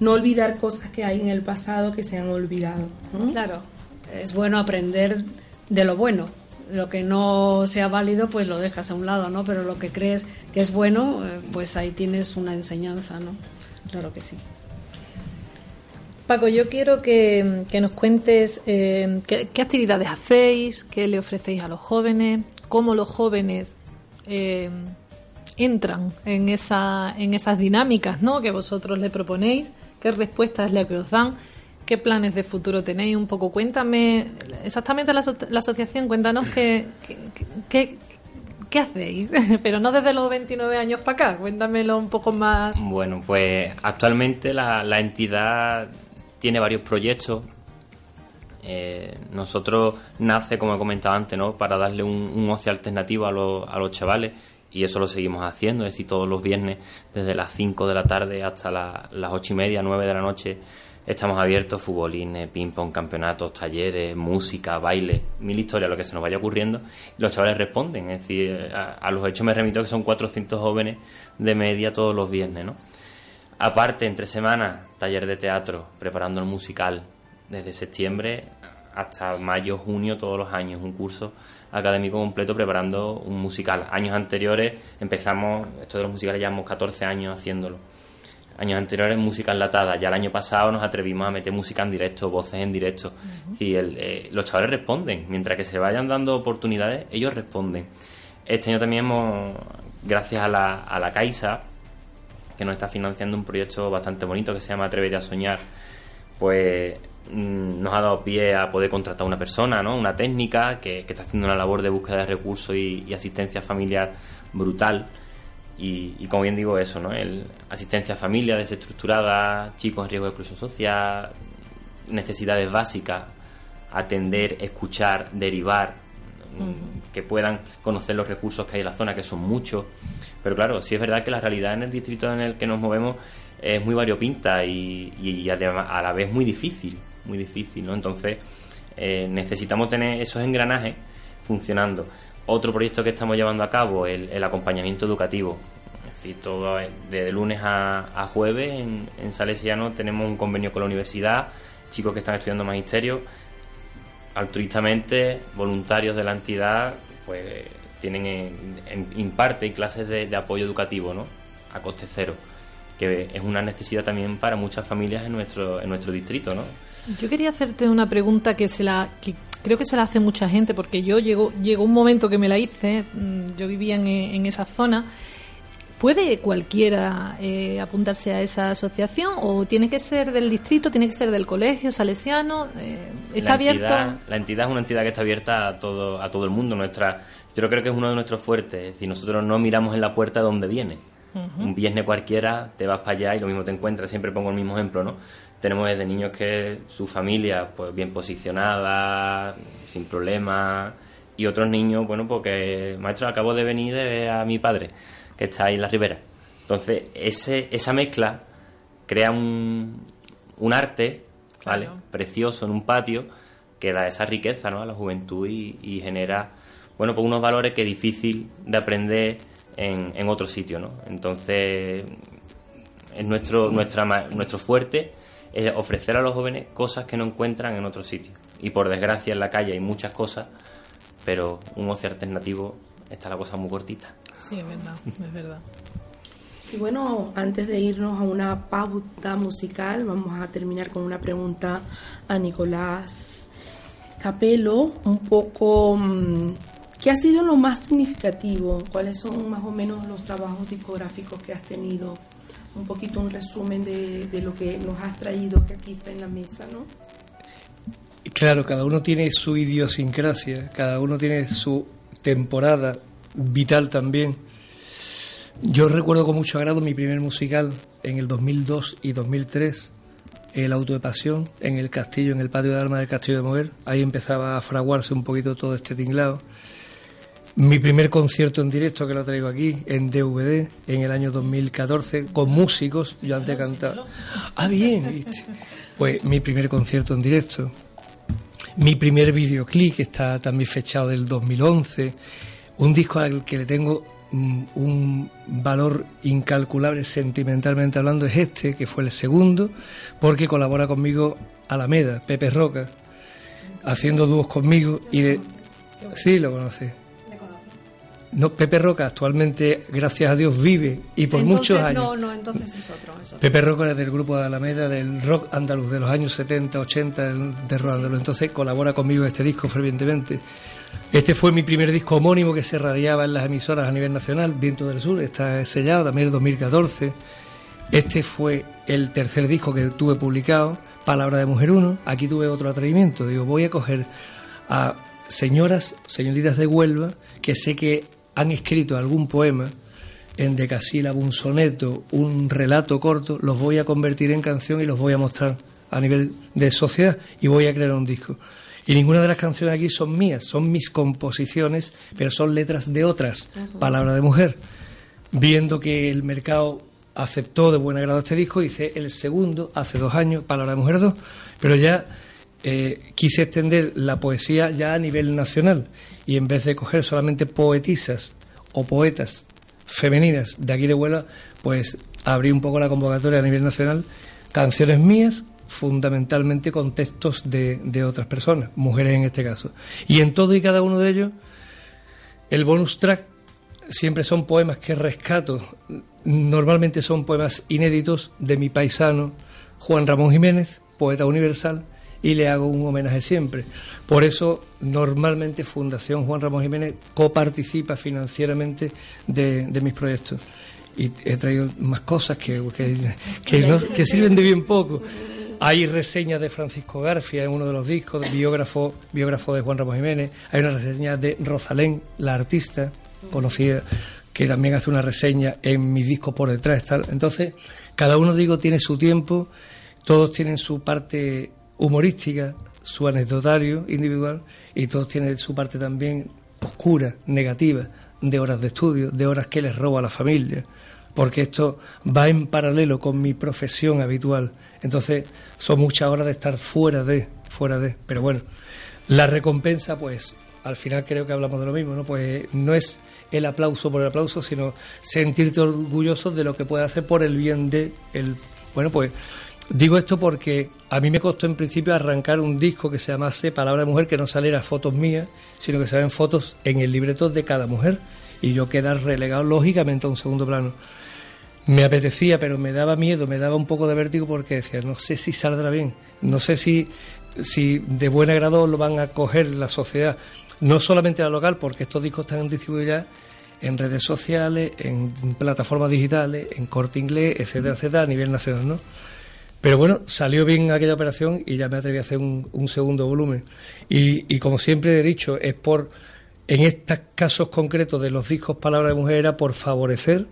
no olvidar cosas que hay en el pasado que se han olvidado. ¿no? Claro, es bueno aprender de lo bueno. Lo que no sea válido, pues lo dejas a un lado, ¿no? Pero lo que crees que es bueno, eh, pues ahí tienes una enseñanza, ¿no? Claro que sí. Paco, yo quiero que, que nos cuentes eh, qué, actividades hacéis, qué le ofrecéis a los jóvenes, cómo los jóvenes eh, entran en, esa, en esas dinámicas ¿no? que vosotros le proponéis, qué respuestas es la que os dan, qué planes de futuro tenéis. Un poco, cuéntame exactamente la, aso- la asociación, cuéntanos qué, qué, hacéis, pero no desde los 29 años para acá, cuéntamelo un poco más. Bueno, pues actualmente la, entidad tiene varios proyectos. Eh, nosotros nace, como he comentado antes, ¿no? para darle un, un ocio alternativo a, los- a los chavales y eso lo seguimos haciendo, es decir, todos los viernes desde las 5 de la tarde hasta la- las 8 y media, 9 de la noche estamos abiertos, futbolines, ping-pong, campeonatos, talleres, música, baile, mil historias, lo que se nos vaya ocurriendo los chavales responden, es decir, a, a los hechos me remito que son 400 jóvenes de media todos los viernes, ¿no? Aparte, entre semanas, taller de teatro, preparando el musical desde septiembre hasta mayo, junio, todos los años, un curso académico completo preparando un musical. Años anteriores empezamos, esto de los musicales llevamos 14 años haciéndolo. Años anteriores música enlatada, ya el año pasado nos atrevimos a meter música en directo, voces en directo. Sí, el- eh, los chavales responden, mientras que se vayan dando oportunidades, ellos responden. Este año también hemos, gracias a la, a la Caixa, que nos está financiando un proyecto bastante bonito que se llama Atrévete a Soñar, pues mm, nos ha dado pie a poder contratar a una persona, ¿no? una técnica que, que está haciendo una labor de búsqueda de recursos y, y asistencia familiar brutal. Y, y como bien digo, eso, ¿no? El, asistencia a familia desestructurada, chicos en riesgo de exclusión social, necesidades básicas, atender, escuchar, derivar, que puedan conocer los recursos que hay en la zona, que son muchos. Pero claro, sí es verdad que la realidad en el distrito en el que nos movemos es muy variopinta y, y además a la vez muy difícil, muy difícil, ¿no? Entonces eh, necesitamos tener esos engranajes funcionando. Otro proyecto que estamos llevando a cabo, el, el acompañamiento educativo. Decir, todo eh, de lunes a, a jueves en, en Salesiano tenemos un convenio con la universidad, chicos que están estudiando magisterio, altruistamente, voluntarios de la entidad, pues tienen en, en- imparten clases de, de apoyo educativo, ¿no? A coste cero, que es una necesidad también para muchas familias en nuestro en nuestro distrito, ¿no? Yo quería hacerte una pregunta que se la que creo que se la hace mucha gente porque yo llegó llegó un momento que me la hice, mm, yo vivía en, en esa zona. ¿Puede cualquiera eh, apuntarse a esa asociación o tiene que ser del distrito, tiene que ser del colegio salesiano? Eh, ¿Está entidad, la entidad es una entidad que está abierta a todo a todo el mundo. Nuestra, yo creo que es uno de nuestros fuertes. Es decir, nosotros no miramos en la puerta de donde viene. Un viernes cualquiera te vas para allá y lo mismo te encuentras. Siempre pongo el mismo ejemplo, ¿no? Tenemos desde niños que su familia, pues bien posicionada, sin problemas, y otros niños, bueno, porque maestro acabo de venir de ver a mi padre que está ahí en la ribera. Entonces, ese, esa mezcla crea un, un arte, ¿vale? Claro. Precioso en un patio que da esa riqueza, ¿no? A la juventud y, y genera, bueno, pues unos valores que es difícil de aprender en, en otro sitio, ¿no? Entonces, es nuestro, nuestra, nuestro fuerte es ofrecer a los jóvenes cosas que no encuentran en otro sitio. Y por desgracia en la calle hay muchas cosas, pero un ocio alternativo está la cosa muy cortita. Sí, es verdad, es verdad. Y bueno, antes de irnos a una pauta musical, vamos a terminar con una pregunta a Nicolás Capelo, un poco, mm, ¿qué ha sido lo más significativo? ¿Cuáles son más o menos los trabajos discográficos que has tenido? Un poquito un resumen de, de lo que nos has traído, que aquí está en la mesa, ¿no? Claro, cada uno tiene su idiosincrasia, cada uno tiene su temporada vital también. Yo recuerdo con mucho agrado mi primer musical en el 2002 y 2003, El Auto de Pasión, en el castillo, en el patio de armas del Castillo de Mover. Ahí empezaba a fraguarse un poquito todo este tinglado. Mi primer concierto en directo, que lo traigo aquí, en DVD, en el año 2014, con músicos, yo antes cantaba. Ah, bien. Pues mi primer concierto en directo. Mi primer videoclip, que está también fechado del 2011. Un disco al que le tengo mm, un valor incalculable sentimentalmente hablando es este, que fue el segundo, porque colabora conmigo Alameda, Pepe Roca, haciendo dúos conmigo y de... Sí, lo conoce. No, Pepe Roca actualmente, gracias a Dios, vive y por Entonces, muchos años. No, no, entonces es otro. es otro. Pepe Roca era del grupo de Alameda del rock andaluz de los años 70, 80 de rock andaluz. Entonces colabora conmigo en este disco fervientemente. Este fue mi primer disco homónimo que se radiaba en las emisoras a nivel nacional, Viento del Sur, está sellado también en 2014. Este fue el tercer disco que tuve publicado, Palabra de Mujer 1. Aquí tuve otro atrevimiento. Digo, voy a coger a señoras, señoritas de Huelva, que sé que han escrito algún poema en decasílabo, un soneto, un relato corto, los voy a convertir en canción y los voy a mostrar a nivel de sociedad y voy a crear un disco. Y ninguna de las canciones aquí son mías, son mis composiciones, pero son letras de otras, palabra de mujer. Viendo que el mercado aceptó de buen agrado este disco, hice el segundo hace dos años, Palabra de Mujer 2, pero ya eh, quise extender la poesía ya a nivel nacional y en vez de coger solamente poetisas o poetas femeninas de aquí de Huelva, pues abrí un poco la convocatoria a nivel nacional, canciones mías, fundamentalmente con textos de, de otras personas, mujeres en este caso. Y en todo y cada uno de ellos, el bonus track siempre son poemas que rescato, normalmente son poemas inéditos de mi paisano Juan Ramón Jiménez, poeta universal, y le hago un homenaje siempre. Por eso, normalmente Fundación Juan Ramón Jiménez coparticipa financieramente de, de mis proyectos. Y he traído más cosas que, que, que sirven de bien poco. Hay reseñas de Francisco García en uno de los discos, biógrafo, biógrafo de Juan Ramón Jiménez. Hay una reseña de Rosalén, la artista conocida, que también hace una reseña en mi disco por detrás. Entonces, cada uno, digo, tiene su tiempo, todos tienen su parte humorística, su anecdotario individual, y todos tienen su parte también oscura, negativa, de horas de estudio, de horas que les roba a la familia, porque esto va en paralelo con mi profesión habitual. Entonces, son muchas horas de estar fuera de, fuera de. Pero bueno, la recompensa, pues, al final creo que hablamos de lo mismo, ¿no? Pues no es el aplauso por el aplauso, sino sentirte orgulloso de lo que puedes hacer por el bien de el. Bueno, pues digo esto porque a mí me costó en principio arrancar un disco que se llamase Palabra de Mujer, que no saliera fotos mías, sino que salieran fotos en el libreto de cada mujer y yo quedar relegado lógicamente a un segundo plano. Me apetecía, pero me daba miedo, me daba un poco de vértigo porque decía, no sé si saldrá bien, no sé si, si de buen agrado lo van a coger la sociedad, no solamente la local, porque estos discos están distribuidos ya en redes sociales, en plataformas digitales, en corte inglés, etcétera, etcétera, a nivel nacional, ¿no? Pero bueno, salió bien aquella operación y ya me atreví a hacer un, un segundo volumen. Y, y como siempre he dicho, es por, en estos casos concretos de los discos Palabra de Mujer, era por favorecer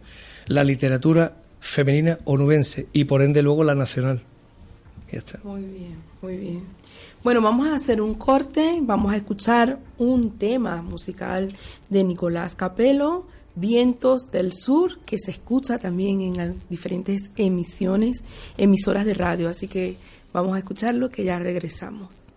la literatura femenina onubense y por ende luego la nacional. Ya está. Muy bien, muy bien. Bueno, vamos a hacer un corte, vamos a escuchar un tema musical de Nicolás Capelo, Vientos del Sur, que se escucha también en diferentes emisiones, emisoras de radio, así que vamos a escucharlo que ya regresamos.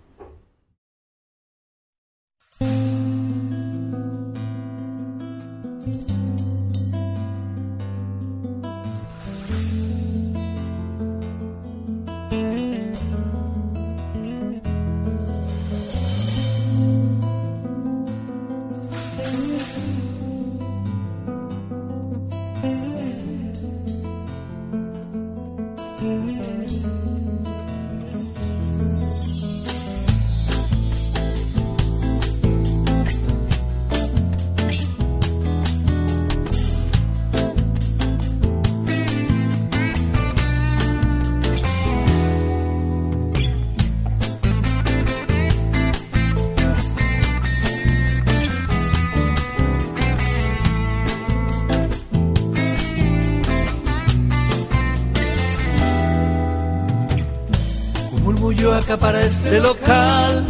Otro acapara ese local,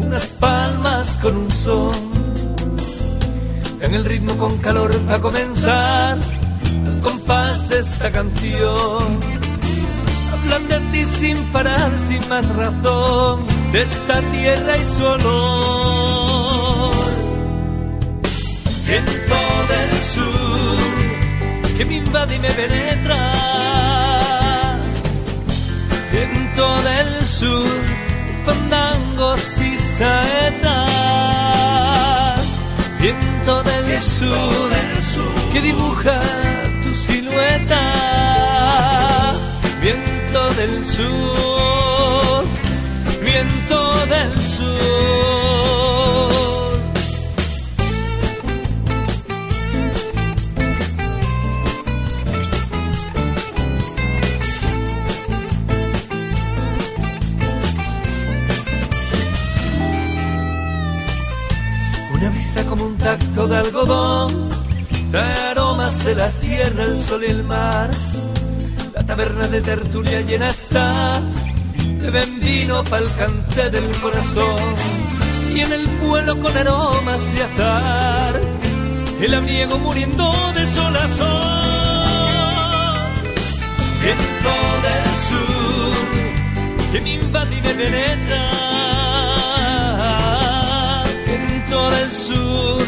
unas palmas con un son. En el ritmo con calor a comenzar, al compás de esta canción. Hablan de ti sin parar, sin más razón, de esta tierra y su olor. Viento del sur, que me invade y me penetra viento del sur, fandangos y saetas. Viento del sur, que dibuja tu silueta. Viento del sur, viento del sur. Un tacto de algodón, trae aromas de la sierra, el sol y el mar. La taberna de tertulia llena está, beben vino pa'l cante del corazón. Y en el vuelo con aromas de azar, el abriego muriendo de sol a sol. Viento del sur, que me invade y me penetra viento del sur,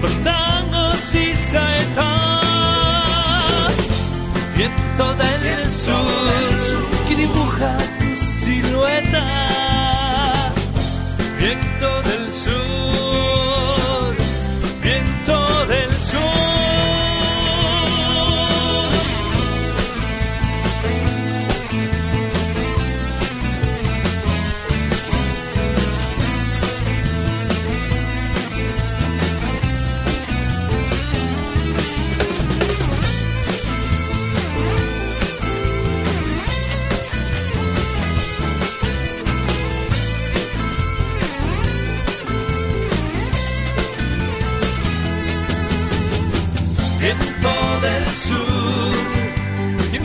fandangos y saetas. Viento del sur, que dibuja tu silueta. Viento del sur, viento del sur.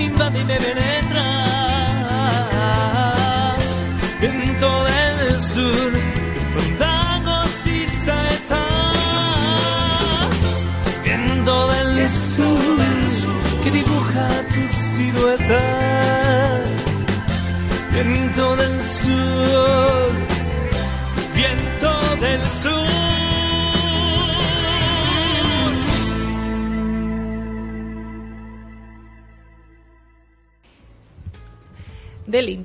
Invade y. Viento del sur, fandangos y saetas. Viento del sur que dibuja tu silueta. Viento del sur, viento del sur. Deli,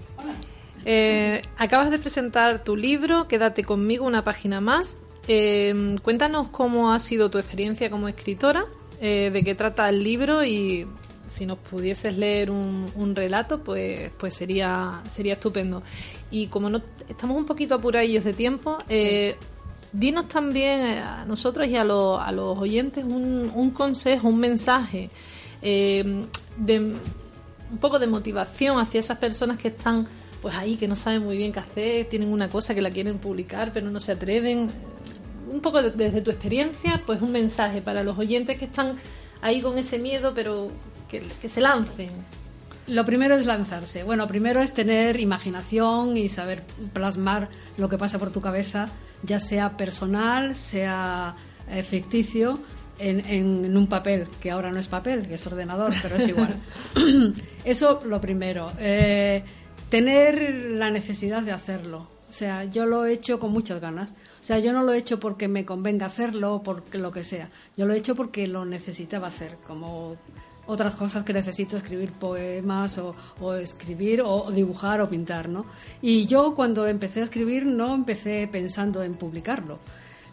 eh, acabas de presentar tu libro, Quédate conmigo una página más. Eh, cuéntanos cómo ha sido tu experiencia como escritora, eh, de qué trata el libro y si nos pudieses leer un, un relato, pues, pues sería, sería estupendo. Y como no estamos un poquito apuradillos de tiempo, eh, dinos también a nosotros y a, los- a los oyentes un, un consejo, un mensaje eh, de un poco de motivación hacia esas personas que están pues ahí, que no saben muy bien qué hacer, tienen una cosa que la quieren publicar pero no se atreven. Un poco de- desde tu experiencia, pues un mensaje para los oyentes que están ahí con ese miedo, pero que, que se lancen. Lo primero es lanzarse. Bueno, primero es tener imaginación y saber plasmar lo que pasa por tu cabeza, ya sea personal, sea eh, ficticio, en, en- en un papel, que ahora no es papel, que es ordenador, pero es igual. Eso lo primero. Eh, tener la necesidad de hacerlo. O sea, yo lo he hecho con muchas ganas. O sea, yo no lo he hecho porque me convenga hacerlo o porque lo que sea. Yo lo he hecho porque lo necesitaba hacer, como otras cosas que necesito escribir poemas o, o escribir o, o dibujar o pintar, ¿no? Y yo cuando empecé a escribir no empecé pensando en publicarlo.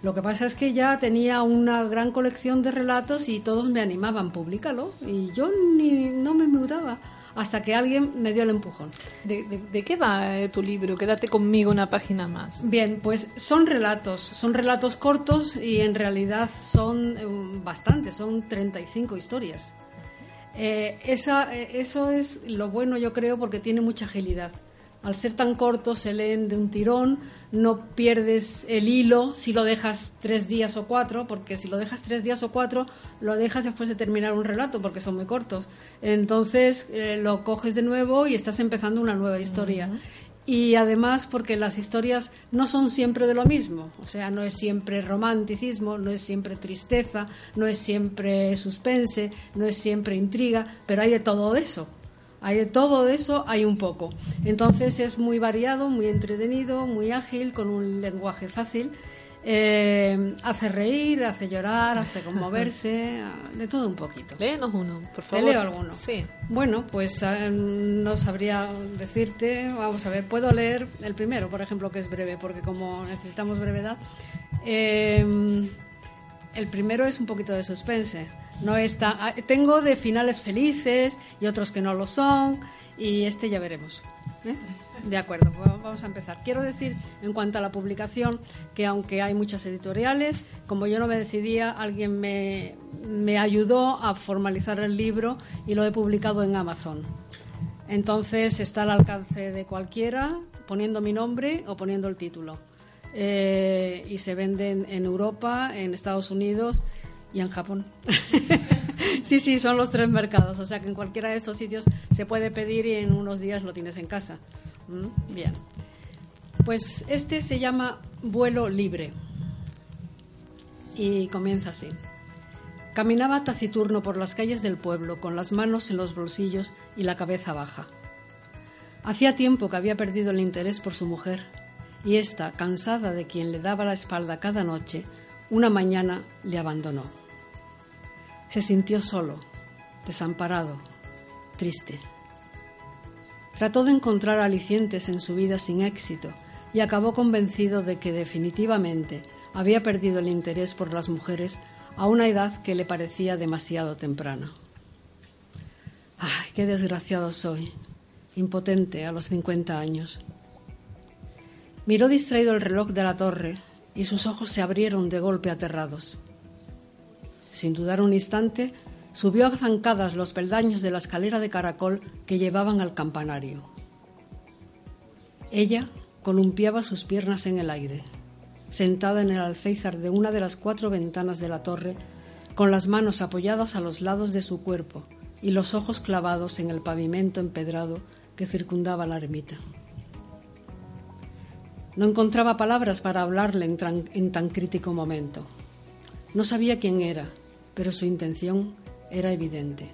Lo que pasa es que ya tenía una gran colección de relatos y todos me animaban, públicalo. Y yo ni, no me mudaba hasta que alguien me dio el empujón. ¿De, de- de qué va eh, tu libro? Quédate conmigo una página más. Bien, pues son relatos, son relatos cortos y en realidad son eh, bastantes, son 35 historias. Eh, esa, eh, eso es lo bueno, yo creo, porque tiene mucha agilidad. Al ser tan cortos, se leen de un tirón, no pierdes el hilo si lo dejas tres días o cuatro, porque si lo dejas tres días o cuatro, lo dejas después de terminar un relato, porque son muy cortos. Entonces, eh, lo coges de nuevo y estás empezando una nueva historia. y además porque las historias no son siempre de lo mismo, o sea, no es siempre romanticismo, no es siempre tristeza, no es siempre suspense, no es siempre intriga, pero hay de todo eso. Hay de todo eso, hay un poco. Entonces es muy variado, muy entretenido, muy ágil, con un lenguaje fácil eh, hace reír, hace llorar, hace conmoverse, de todo un poquito. Léenos uno, por favor. ¿Te leo alguno? Sí. Bueno, pues eh, no sabría decirte. Vamos a ver, puedo leer el primero, por ejemplo, que es breve, porque como necesitamos brevedad. Eh, el primero es un poquito de suspense. No está, ah, tengo de finales felices y otros que no lo son, y este ya veremos. ¿eh? De acuerdo, vamos a empezar. Quiero decir, en cuanto a la publicación, que aunque hay muchas editoriales, como yo no me decidía, alguien me, me ayudó a formalizar el libro y lo he publicado en Amazon. Entonces está al alcance de cualquiera, poniendo mi nombre o poniendo el título. Eh, y se venden en Europa, en Estados Unidos y en Japón. sí, sí, son los tres mercados. O sea que en cualquiera de estos sitios se puede pedir y en unos días lo tienes en casa. Mm, Bien. Pues este se llama Vuelo Libre. Y comienza así. Caminaba taciturno por las calles del pueblo, con las manos en los bolsillos y la cabeza baja. Hacía tiempo que había perdido el interés por su mujer, y ésta, cansada de quien le daba la espalda cada noche, una mañana le abandonó. Se sintió solo, desamparado, triste. Trató de encontrar alicientes en su vida sin éxito y acabó convencido de que definitivamente había perdido el interés por las mujeres a una edad que le parecía demasiado temprana. ¡Ay, qué desgraciado soy! Impotente a los 50 años. Miró distraído el reloj de la torre y sus ojos se abrieron de golpe aterrados. Sin dudar un instante, subió a zancadas los peldaños de la escalera de caracol que llevaban al campanario. Ella columpiaba sus piernas en el aire, sentada en el alféizar de una de las cuatro ventanas de la torre, con las manos apoyadas a los lados de su cuerpo y los ojos clavados en el pavimento empedrado que circundaba la ermita. No encontraba palabras para hablarle en, en tan crítico momento. No sabía quién era, pero su intención era evidente.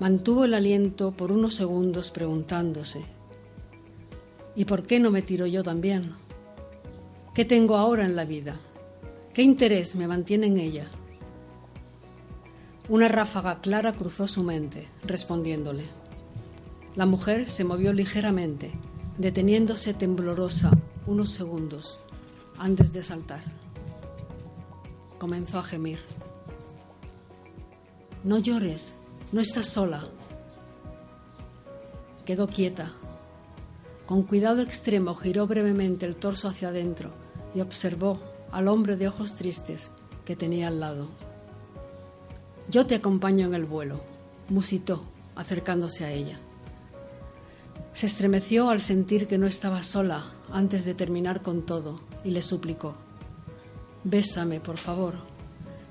Mantuvo el aliento por unos segundos preguntándose, ¿y por qué no me tiro yo también? ¿Qué tengo ahora en la vida? ¿Qué interés me mantiene en ella? Una ráfaga clara cruzó su mente, respondiéndole. La mujer se movió ligeramente, deteniéndose temblorosa unos segundos antes de saltar. Comenzó a gemir. No llores, no estás sola. Quedó quieta. Con cuidado extremo giró brevemente el torso hacia adentro y observó al hombre de ojos tristes que tenía al lado. Yo te acompaño en el vuelo, musitó, acercándose a ella. Se estremeció al sentir que no estaba sola antes de terminar con todo y le suplicó, Bésame, por favor.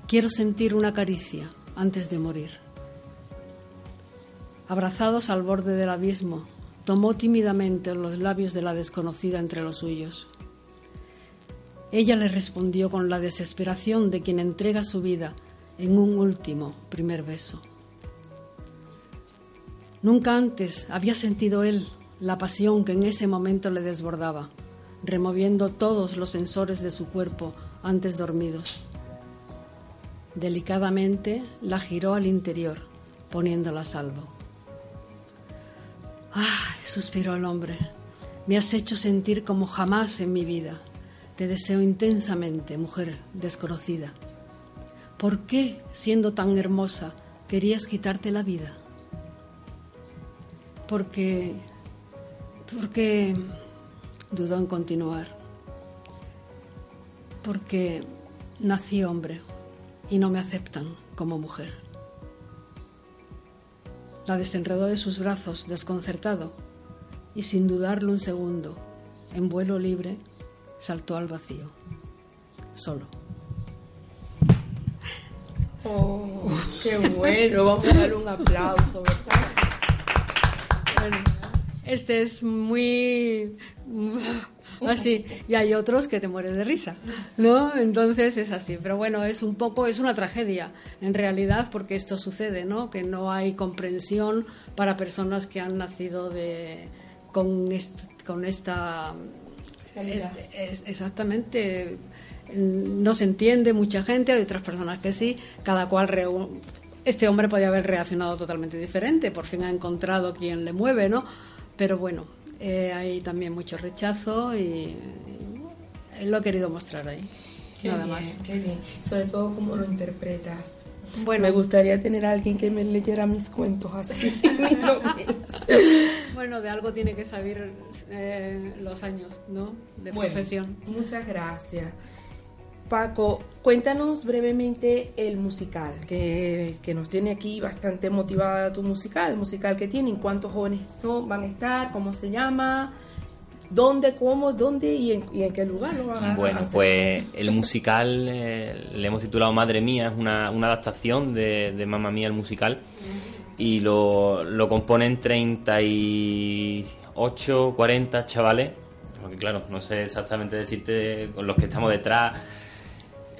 Quiero sentir una caricia, antes de morir. Abrazados al borde del abismo, tomó tímidamente los labios de la desconocida entre los suyos. Ella le respondió con la desesperación de quien entrega su vida en un último primer beso. Nunca antes había sentido él la pasión que en ese momento le desbordaba, removiendo todos los sensores de su cuerpo antes dormidos. Delicadamente la giró al interior, poniéndola a salvo. ¡Ay! suspiró el hombre. Me has hecho sentir como jamás en mi vida. Te deseo intensamente, mujer desconocida. ¿Por qué, siendo tan hermosa, querías quitarte la vida? Porque... porque... dudó en continuar. Porque nací hombre y no me aceptan como mujer. La desenredó de sus brazos, desconcertado, y sin dudarlo un segundo, en vuelo libre, saltó al vacío, solo. Oh, qué bueno, vamos a darle un aplauso, ¿verdad? Bueno, este es muy así y hay otros que te mueres de risa, ¿no? Entonces es así, pero bueno, es un poco es una tragedia en realidad porque esto sucede, ¿no? Que no hay comprensión para personas que han nacido de con con esta es, exactamente no se entiende mucha gente, hay otras personas que sí, cada cual este hombre podía haber reaccionado totalmente diferente, por fin ha encontrado quien le mueve, ¿no? Pero bueno, eh, hay también mucho rechazo y, él lo he querido mostrar ahí. nada más. Qué bien. Sobre todo cómo lo interpretas. Bueno, me gustaría tener a alguien que me leyera mis cuentos así. bueno, de algo tiene que saber eh, los años, ¿no? De profesión. Muchas gracias. Paco, cuéntanos brevemente el musical, que, nos tiene aquí bastante motivada tu musical, el musical que tienen, cuántos jóvenes son, van a estar, cómo se llama, dónde, cómo, dónde y en, qué lugar lo van a Bueno, pues el musical eh, le hemos titulado Madre Mía, es una, adaptación de, de Mamma Mía el musical y lo, lo componen 38, 40 chavales, porque claro, no sé exactamente decirte con los que estamos detrás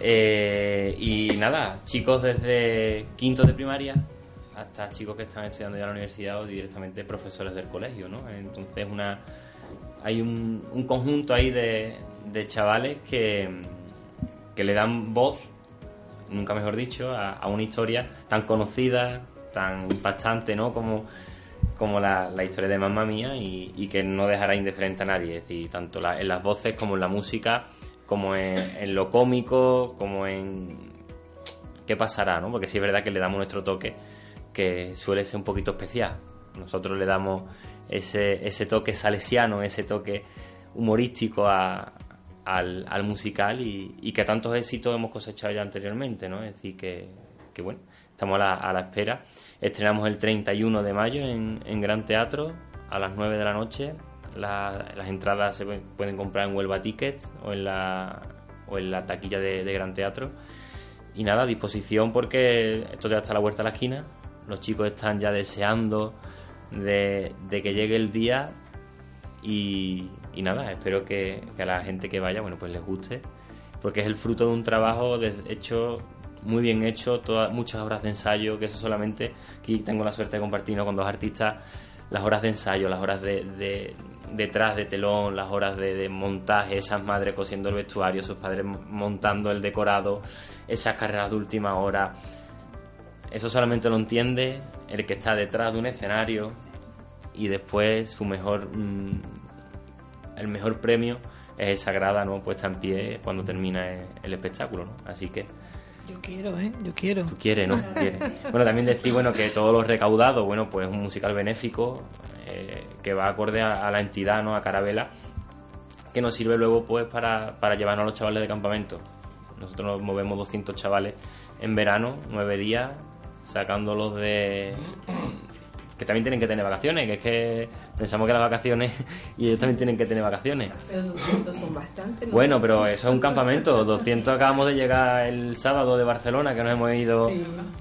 eh, y nada, chicos desde quinto de primaria hasta chicos que están estudiando ya en la universidad o directamente profesores del colegio, ¿no? Entonces una hay un, conjunto ahí de, chavales que, que, le dan voz, nunca mejor dicho, a, una historia tan conocida, tan impactante, ¿no? Como, como la, historia de Mamma Mía y, que no dejará indiferente a nadie. Es decir, tanto en las voces como en la música como en, lo cómico, como en qué pasará, ¿no? Porque sí es verdad que le damos nuestro toque, que suele ser un poquito especial. Nosotros le damos ese, toque salesiano, ese toque humorístico al, musical y, que tantos éxitos hemos cosechado ya anteriormente, ¿no? Es decir, que, bueno, estamos a la, espera. Estrenamos el 31 de mayo en, en Gran Teatro a las 9 de la noche las entradas se pueden comprar en Huelva Tickets o en la, o en la taquilla de, Gran Teatro. Y nada, a disposición porque esto ya está a la vuelta de la esquina. Los chicos están ya deseando de, que llegue el día y, nada, espero que, a la gente que vaya, bueno, pues les guste, porque es el fruto de un trabajo hecho muy bien hecho, todas, muchas horas de ensayo, que eso solamente, aquí tengo la suerte de compartirlo con dos artistas las horas de ensayo, las horas de, detrás de telón, las horas de, montaje, esas madres cosiendo el vestuario, sus padres montando el decorado, esas carreras de última hora. Eso solamente lo entiende el que está detrás de un escenario y después su mejor mm, el mejor premio es esa grada no puesta en pie cuando termina el, espectáculo, ¿no? Así que yo quiero, ¿eh? Yo quiero. Tú quieres, ¿no? Bueno, también decir, bueno, que todo lo recaudado, bueno, pues es un musical benéfico eh, que va acorde a, la entidad, ¿no? A Carabela, que nos sirve luego, pues, para, para llevarnos a los chavales de campamento. Nosotros nos movemos 200 chavales en verano, nueve días, sacándolos de que también tienen que tener vacaciones, que es que pensamos que las vacaciones y ellos también tienen que tener vacaciones. Pero 200 son bastantes. Bueno, pero eso es un campamento. 200 acabamos de llegar el sábado de Barcelona, que nos hemos ido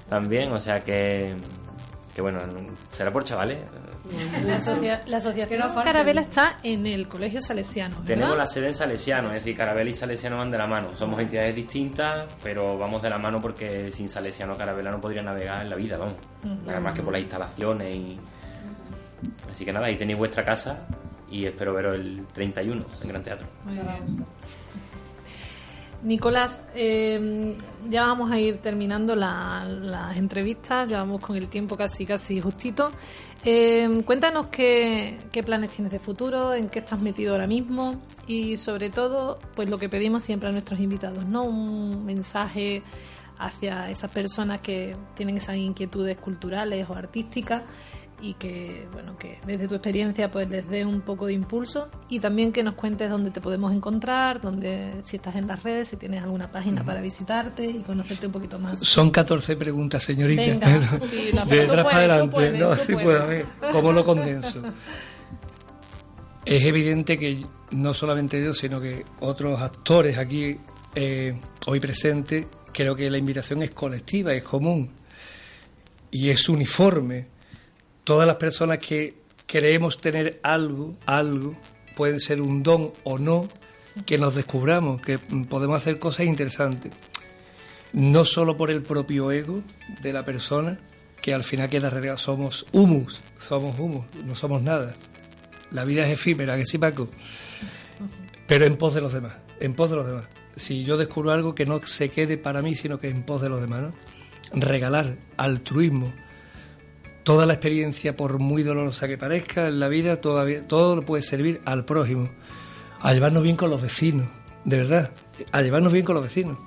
también, o sea que, que bueno, será por chavales. La, asociación Carabela está en el Colegio Salesiano. Tenemos la sede en Salesiano, es decir, Carabela y Salesiano van de la mano. Somos entidades distintas, pero vamos de la mano porque sin Salesiano Carabela no podría navegar en la vida, vamos. Nada más que por las instalaciones y. Así que nada, ahí tenéis vuestra casa y espero veros el 31 en Gran Teatro. Nicolás, eh, ya vamos a ir terminando las entrevistas, ya vamos con el tiempo casi casi justito. Eh, cuéntanos qué, planes tienes de futuro, en qué estás metido ahora mismo y sobre todo, pues lo que pedimos siempre a nuestros invitados, ¿no? Un mensaje hacia esas personas que tienen esas inquietudes culturales o artísticas y que bueno que desde tu experiencia pues les dé un poco de impulso y también que nos cuentes dónde te podemos encontrar, dónde si estás en las redes, si tienes alguna página para visitarte y conocerte un poquito más. Son 14 preguntas, señorita. Venga, sí, la de atrás para adelante, no, sí puedo, ver cómo lo condenso. es evidente que no solamente yo, sino que otros actores aquí eh, hoy presentes, creo que la invitación es colectiva, es común y es uniforme todas las personas que creemos tener algo, algo, puede ser un don o no, que nos descubramos, que podemos hacer cosas interesantes. No solo por el propio ego de la persona, que al final queda relegado, somos humus, somos humus, no somos nada. La vida es efímera, que sí, Paco. Pero en pos de los demás, en pos de los demás. Si yo descubro algo que no se quede para mí, sino que en pos de los demás, ¿no? Regalar, altruismo, toda la experiencia, por muy dolorosa que parezca en la vida, todavía, todo puede servir al prójimo, a llevarnos bien con los vecinos, de verdad, a llevarnos bien con los vecinos.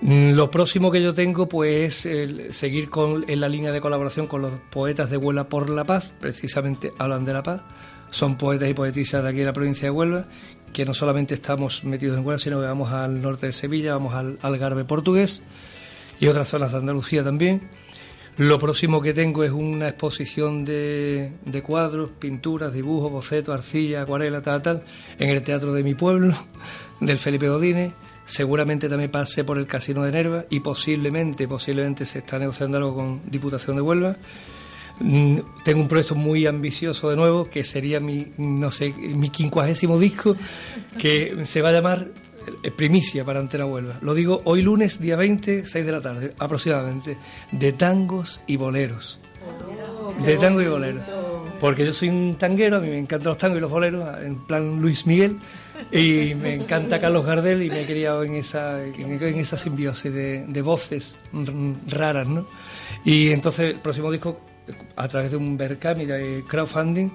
Mm, Lo próximo que yo tengo pues es el seguir con, en la línea de colaboración con los poetas de Huelva por la Paz, precisamente hablan de la paz, son poetas y poetisas de aquí de la provincia de Huelva, que no solamente estamos metidos en Huelva, sino que vamos al norte de Sevilla, vamos al Algarve portugués y otras zonas de Andalucía también. Lo próximo que tengo es una exposición de, de cuadros, pinturas, dibujos, bocetos, arcilla, acuarela, tal, tal, en el teatro de mi pueblo, del Felipe Godínez. Seguramente también pase por el Casino de Nerva y posiblemente, posiblemente se está negociando algo con Diputación de Huelva. Mm, Tengo un proyecto muy ambicioso de nuevo, que sería mi, no sé, mi quincuagésimo disco, que se va a llamar eh, Primicia para Antena Huelva. Lo digo hoy lunes, día 20, 6 de la tarde, aproximadamente, de tangos y boleros. de tango y bolero. Porque yo soy un tanguero, a mí me encantan los tangos y los boleros, en plan Luis Miguel, y me encanta Carlos Gardel y me he criado en esa, en, esa simbiosis de, de voces raras, ¿no? Y entonces el próximo disco, a través de un Berkami de crowdfunding,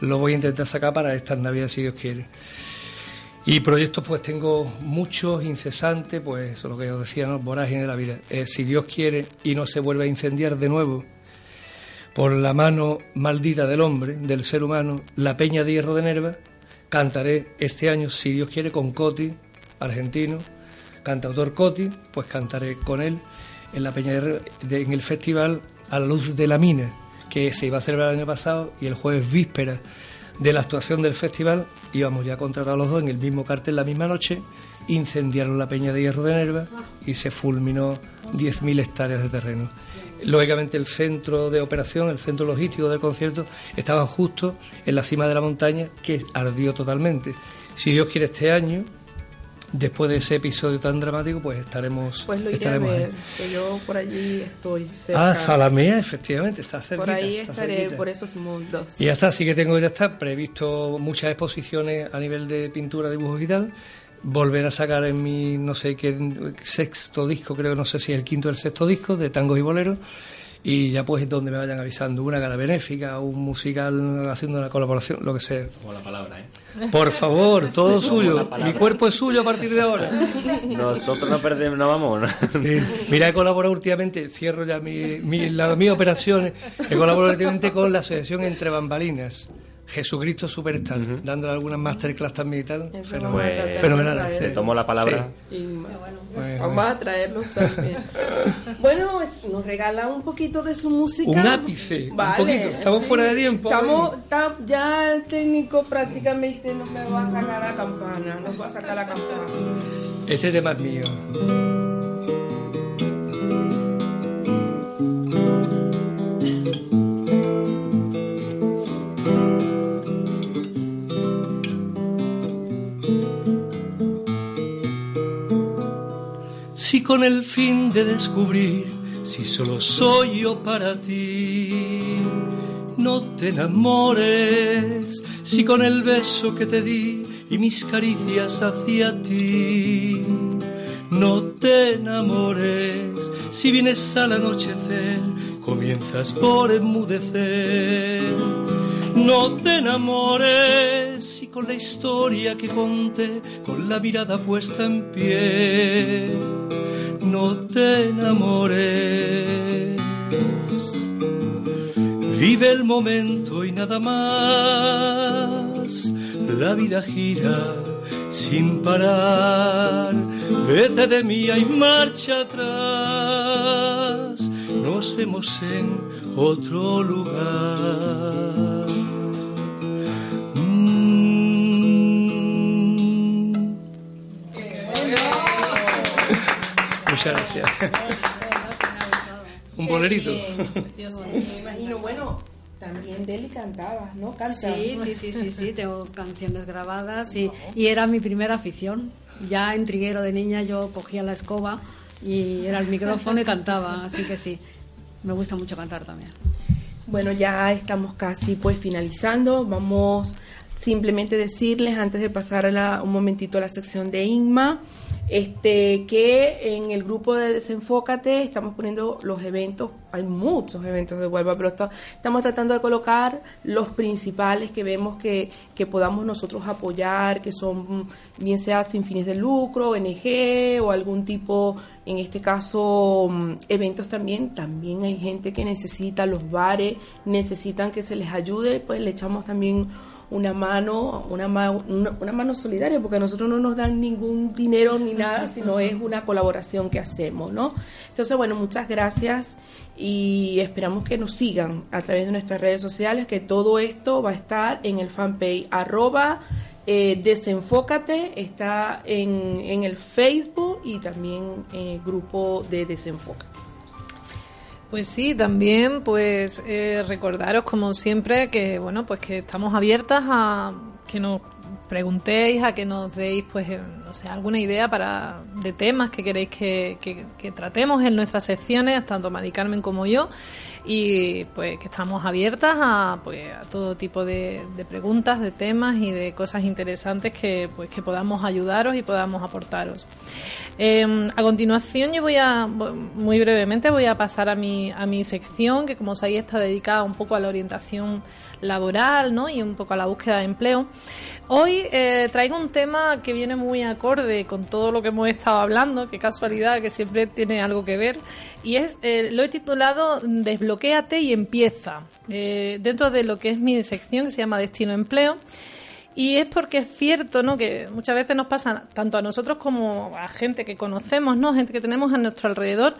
lo voy a intentar sacar para estas navidades, si Dios quiere. Y proyectos pues tengo muchos, incesantes, pues eso es lo que os decía, ¿no? vorágine de la vida. Eh, si Dios quiere y no se vuelve a incendiar de nuevo por la mano maldita del hombre, del ser humano, la peña de hierro de Nerva, cantaré este año, si Dios quiere, con Coti, argentino, cantautor Coti, pues cantaré con él en la peña de, Hierro- de- en el festival a la luz de la mina, que se iba a celebrar el año pasado y el jueves víspera de la actuación del festival íbamos ya contratados los dos en el mismo cartel la misma noche, incendiaron la peña de hierro de Nerva y se fulminó 10.000 hectáreas de terreno. Lógicamente el centro de operación, el centro logístico del concierto estaba justo en la cima de la montaña que ardió totalmente. Si Dios quiere este año, después de ese episodio tan dramático, pues estaremos, Pues lo iré a estaremos ahí. ver, que yo por allí estoy cerca. Ah, Zalamea, efectivamente, está cerquita. Por ahí estaré, cerquita. por esos mundos. Y ya está, sí que tengo ya está previsto muchas exposiciones a nivel de pintura, dibujos y tal. Volver a sacar en mi, no sé qué, sexto disco, creo, no sé si es el quinto o el sexto disco, de tangos y boleros. Y ya pues donde me vayan avisando, una gala benéfica, un musical haciendo una colaboración, lo que sea. Como la palabra, ¿eh? Por favor, todo Como suyo. Mi cuerpo es suyo a partir de ahora. Nosotros no perdemos, no vamos. ¿no? Sí. Mira, he colaborado últimamente, cierro ya mi, mi, la- mis operaciones, he colaborado últimamente con la asociación Entre Bambalinas. Jesucristo Superstar, dándole algunas masterclass también y tal. Eso Fenomenal. de Fenomenal. traer. sí. Te tomo la palabra. Y Bueno, vamos a traerlos también. bueno, nos regala un poquito de su música. Un ápice, un Vale, poquito. Estamos fuera de tiempo. Estamos, está- ya el técnico prácticamente no me va a sacar la campana, no va a sacar la campana. Este tema es mío. Si con el fin de descubrir si solo soy yo para ti, no te enamores. Si con el beso que te di y mis caricias hacia ti, no te enamores. Si vienes al anochecer, comienzas por enmudecer. No te enamores si con la historia que conté, con la mirada puesta en pie, no te enamores. Vive el momento y nada más. La vida gira sin parar. Vete de mí y marcha atrás. Nos vemos en otro lugar. Muchas gracias. Un bolerito. Me imagino, bueno, También Deli cantaba, ¿no? Canta. Sí, sí, sí, sí, sí, tengo canciones grabadas y, y era mi primera afición. Ya en Triguero de niña yo cogía la escoba y era el micrófono y cantaba, así que sí, me gusta mucho cantar también. Bueno, ya estamos casi pues finalizando. Vamos simplemente decirles antes de pasar a la- un momentito a la sección de Inma, este que en el grupo de Desenfócate estamos poniendo los eventos, hay muchos eventos de Huelva, pero estamos tratando de colocar los principales que vemos que, que podamos nosotros apoyar, que son bien sea sin fines de lucro, ONG o algún tipo, en este caso, mm, eventos también, también hay gente que necesita, los bares necesitan que se les ayude, pues le echamos también una mano, una, ma- una, una mano solidaria, porque a nosotros no nos dan ningún dinero ni nada, sino es una colaboración que hacemos, ¿no? Entonces, bueno, muchas gracias y esperamos que nos sigan a través de nuestras redes sociales, que todo esto va a estar en el fanpage arroba eh, desenfócate, está en, en el Facebook y también en el grupo de Desenfócate. Pues sí, también pues eh, recordaros como siempre que bueno pues que estamos abiertas a que nos preguntéis, a que nos deis pues eh, no sé alguna idea para de temas que queréis que, que- tratemos en nuestras secciones, tanto Mari Carmen como yo, y pues que estamos abiertas a pues a todo tipo de, preguntas, de temas y de cosas interesantes que pues que podamos ayudaros y podamos aportaros. Eh, a continuación yo voy a, muy brevemente, voy a pasar a mi, a mi sección, que como sabéis está dedicada un poco a la orientación laboral ¿no? y un poco a la búsqueda de empleo. Hoy eh, traigo un tema que viene muy acorde con todo lo que hemos estado hablando, qué casualidad que siempre tiene algo que ver, y es eh, lo he titulado Desbloquéate y empieza, eh, dentro de lo que es mi sección que se llama Destino Empleo. Y es porque es cierto, ¿no? Que muchas veces nos pasa tanto a nosotros como a gente que conocemos, ¿no? Gente que tenemos a nuestro alrededor,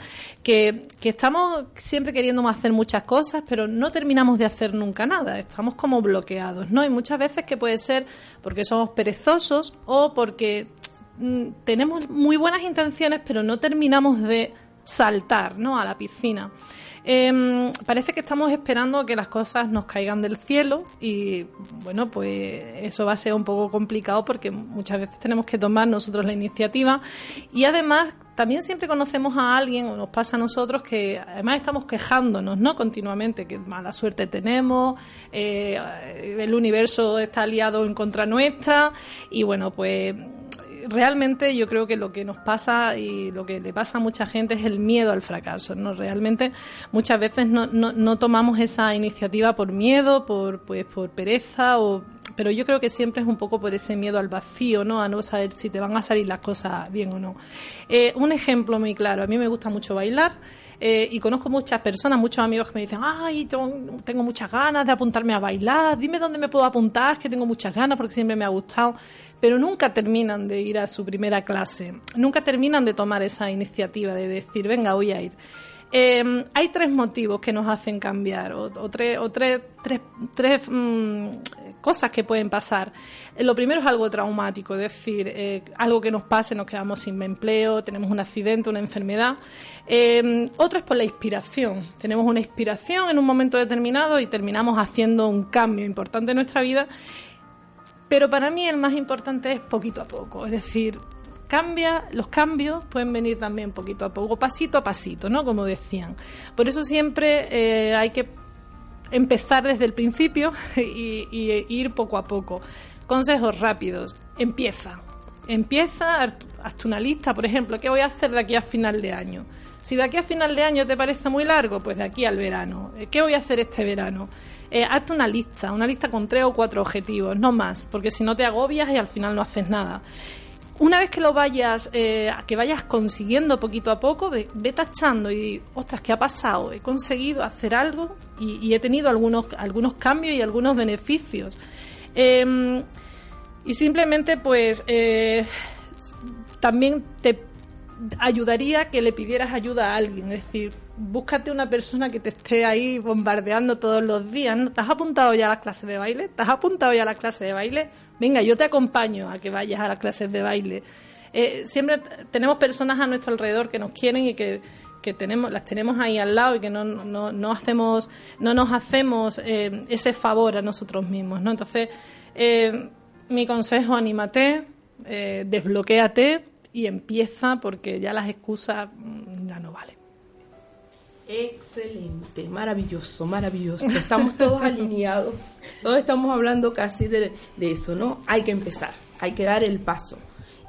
que, que estamos siempre queriendo hacer muchas cosas, pero no terminamos de hacer nunca nada. Estamos como bloqueados, ¿no? Y muchas veces que puede ser porque somos perezosos o porque mm, tenemos muy buenas intenciones, pero no terminamos de saltar, ¿no? A la piscina. Em, parece que estamos esperando que las cosas nos caigan del cielo y bueno, pues eso va a ser un poco complicado porque muchas veces tenemos que tomar nosotros la iniciativa y además también siempre conocemos a alguien o nos pasa a nosotros que además estamos quejándonos, ¿no? Continuamente, que mala suerte tenemos, eh, el universo está aliado en contra nuestra y bueno, pues realmente yo creo que lo que nos pasa y lo que le pasa a mucha gente es el miedo al fracaso. ¿no? Realmente muchas veces no, no, no tomamos esa iniciativa por miedo, por, pues, por pereza, o, pero yo creo que siempre es un poco por ese miedo al vacío, ¿no? a no saber si te van a salir las cosas bien o no. Eh, un ejemplo muy claro, a mí me gusta mucho bailar. Eh, y conozco muchas personas, muchos amigos que me dicen, ay, tengo, muchas ganas de apuntarme a bailar, dime dónde me puedo apuntar, que tengo muchas ganas porque siempre me ha gustado, pero nunca terminan de ir a su primera clase, nunca terminan de tomar esa iniciativa de decir, venga, voy a ir. Eh, hay tres motivos que nos hacen cambiar, o, o tres, o tres, tres, tres mm, cosas que pueden pasar. Lo primero es algo traumático, es decir, eh, algo que nos pase, nos quedamos sin empleo, tenemos un accidente, una enfermedad. Eh, otro es por la inspiración. Tenemos una inspiración en un momento determinado y terminamos haciendo un cambio importante en nuestra vida. Pero para mí el más importante es poquito a poco, es decir, cambia, los cambios pueden venir también poquito a poco, pasito a pasito, ¿no? Como decían. Por eso siempre eh, hay que empezar desde el principio y, ir poco a poco. Consejos rápidos. Empieza. Empieza, haz- una lista, por ejemplo, ¿qué voy a hacer de aquí a final de año? Si de aquí a final de año te parece muy largo, pues de aquí al verano. Eh, ¿Qué voy a hacer este verano? Eh, hazte una lista, una lista con tres o cuatro objetivos, no más, porque si no te agobias y al final no haces nada. Una vez que lo vayas, eh, que vayas consiguiendo poquito a poco, ve, ve tachando y ostras, ¿qué ha pasado? He conseguido hacer algo y, y he tenido algunos, algunos cambios y algunos beneficios. Em, y simplemente, pues, eh, también te ayudaría que le pidieras ayuda a alguien. Es decir, búscate una persona que te esté ahí bombardeando todos los días. ¿no? ¿Te has apuntado ya a las clases de baile? ¿Te has apuntado ya a las clases de baile? Venga, yo te acompaño a que vayas a las clases de baile. eh, siempre tenemos personas a nuestro alrededor que nos quieren y que, que tenemos, las tenemos ahí al lado y que no, no, no hacemos, no nos hacemos eh, ese favor a nosotros mismos, ¿no? Entonces, eh, mi consejo, anímate, desbloquéate y empieza porque ya las excusas mm, ya no valen. Excelente, maravilloso, maravilloso. Estamos todos alineados. Todos estamos hablando casi de, de eso, ¿no? Hay que empezar, hay que dar el paso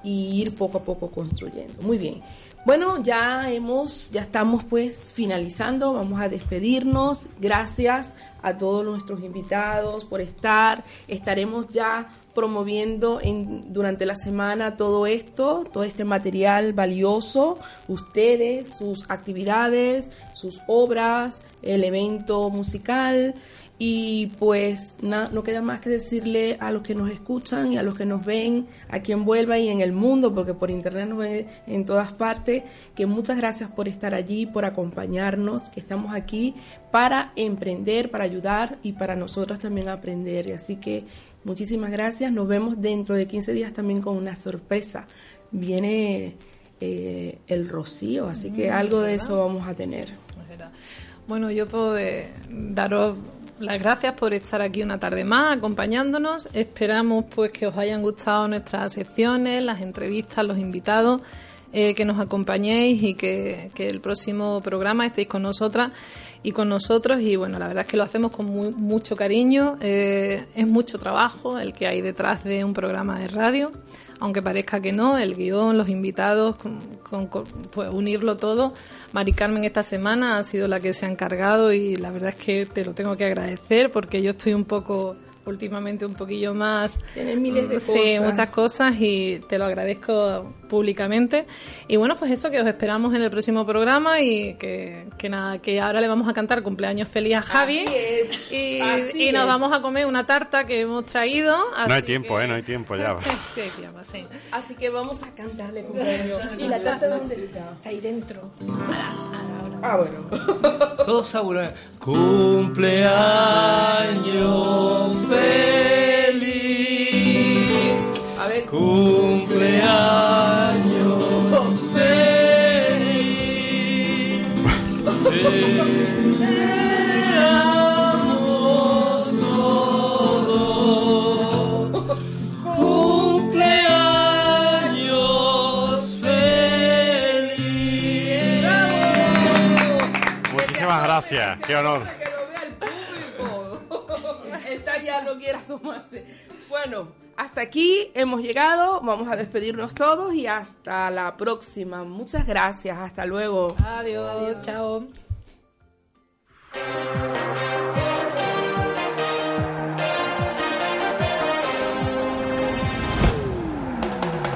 y ir poco a poco construyendo. Muy bien. Bueno, ya hemos, ya estamos pues finalizando. Vamos a despedirnos. Gracias a todos nuestros invitados por estar. Estaremos ya promoviendo en, durante la semana todo esto, todo este material valioso, ustedes, sus actividades, sus obras, el evento musical y pues na- no queda más que decirle a los que nos escuchan y a los que nos ven aquí en Vuelva y en el mundo, porque por internet nos ven en todas partes, que muchas gracias por estar allí, por acompañarnos, que estamos aquí para emprender, para ayudar y para nosotros también aprender. Y así que muchísimas gracias, nos vemos dentro de 15 días también con una sorpresa. Viene eh, el rocío, así que Mm, algo de eso vamos a tener. Es. Bueno, yo puedo eh, daros las gracias por estar aquí una tarde más acompañándonos. Esperamos pues que os hayan gustado nuestras secciones, las entrevistas, los invitados, eh, que nos acompañéis y que, que el próximo programa estéis con nosotras y con nosotros. Y bueno, la verdad es que lo hacemos con muy- mucho cariño. Eh, es mucho trabajo el que hay detrás de un programa de radio aunque parezca que no, el guion, los invitados, con, pues unirlo todo. Mari Carmen esta semana ha sido la que se ha encargado y la verdad es que te lo tengo que agradecer porque yo estoy un poco últimamente un poquillo más Tienes miles de sí cosas. muchas cosas y te lo agradezco públicamente y bueno pues eso que os esperamos en el próximo programa y que, que nada que ahora le vamos a cantar cumpleaños feliz a Javi Así es, y, así y nos es. vamos a comer una tarta que hemos traído No hay tiempo, que- ¿eh? No hay tiempo ya. sí, tiempo, sí. Así que vamos a cantarle cumpleaños. ¿Y la tarta dónde está? ahí dentro Ah, bueno. Todos saborean. Cumpleaños feliz. A ver, Cumpleaños gracias. Qué honor. que lo vea el público. Está ya, no quiere asomarse. Bueno, hasta aquí hemos llegado. Vamos a despedirnos todos y hasta la próxima. Muchas gracias. Hasta luego. adiós. chao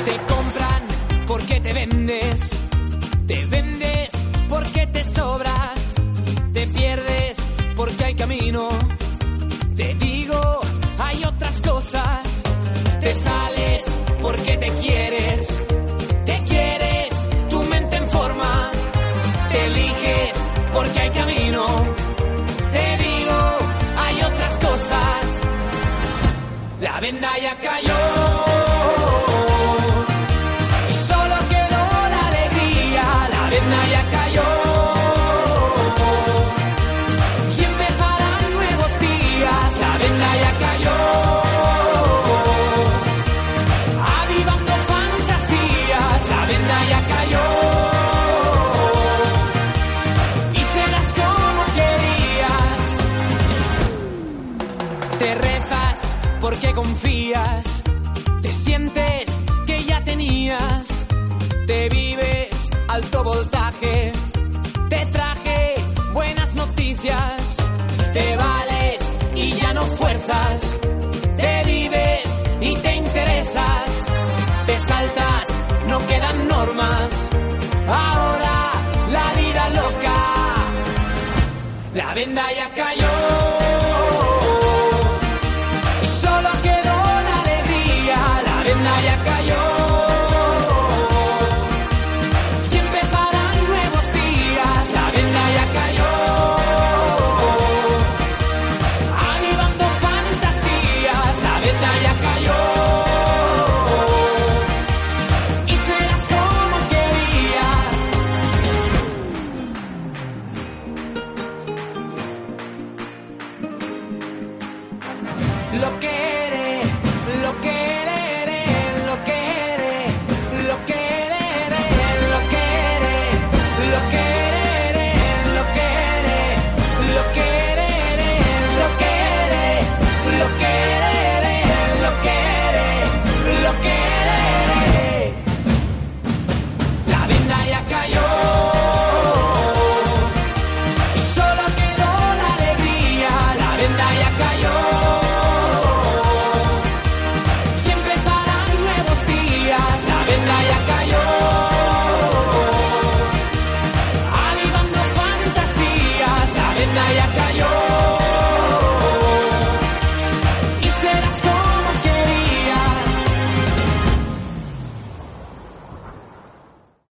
Te compran porque te vendes, te vendes porque te sobras, te pierdes porque hay camino. Te digo, hay otras cosas, te sales porque te quieres, te quieres, tu mente en forma, te eliges porque hay camino. Te digo, hay otras cosas, la venda ya cayó. Confías, te sientes que ya tenías, te vives alto voltaje, te traje buenas noticias, te vales y ya no fuerzas, te vives y te interesas, te saltas, no quedan normas, ahora la vida loca, la venda ya cayó.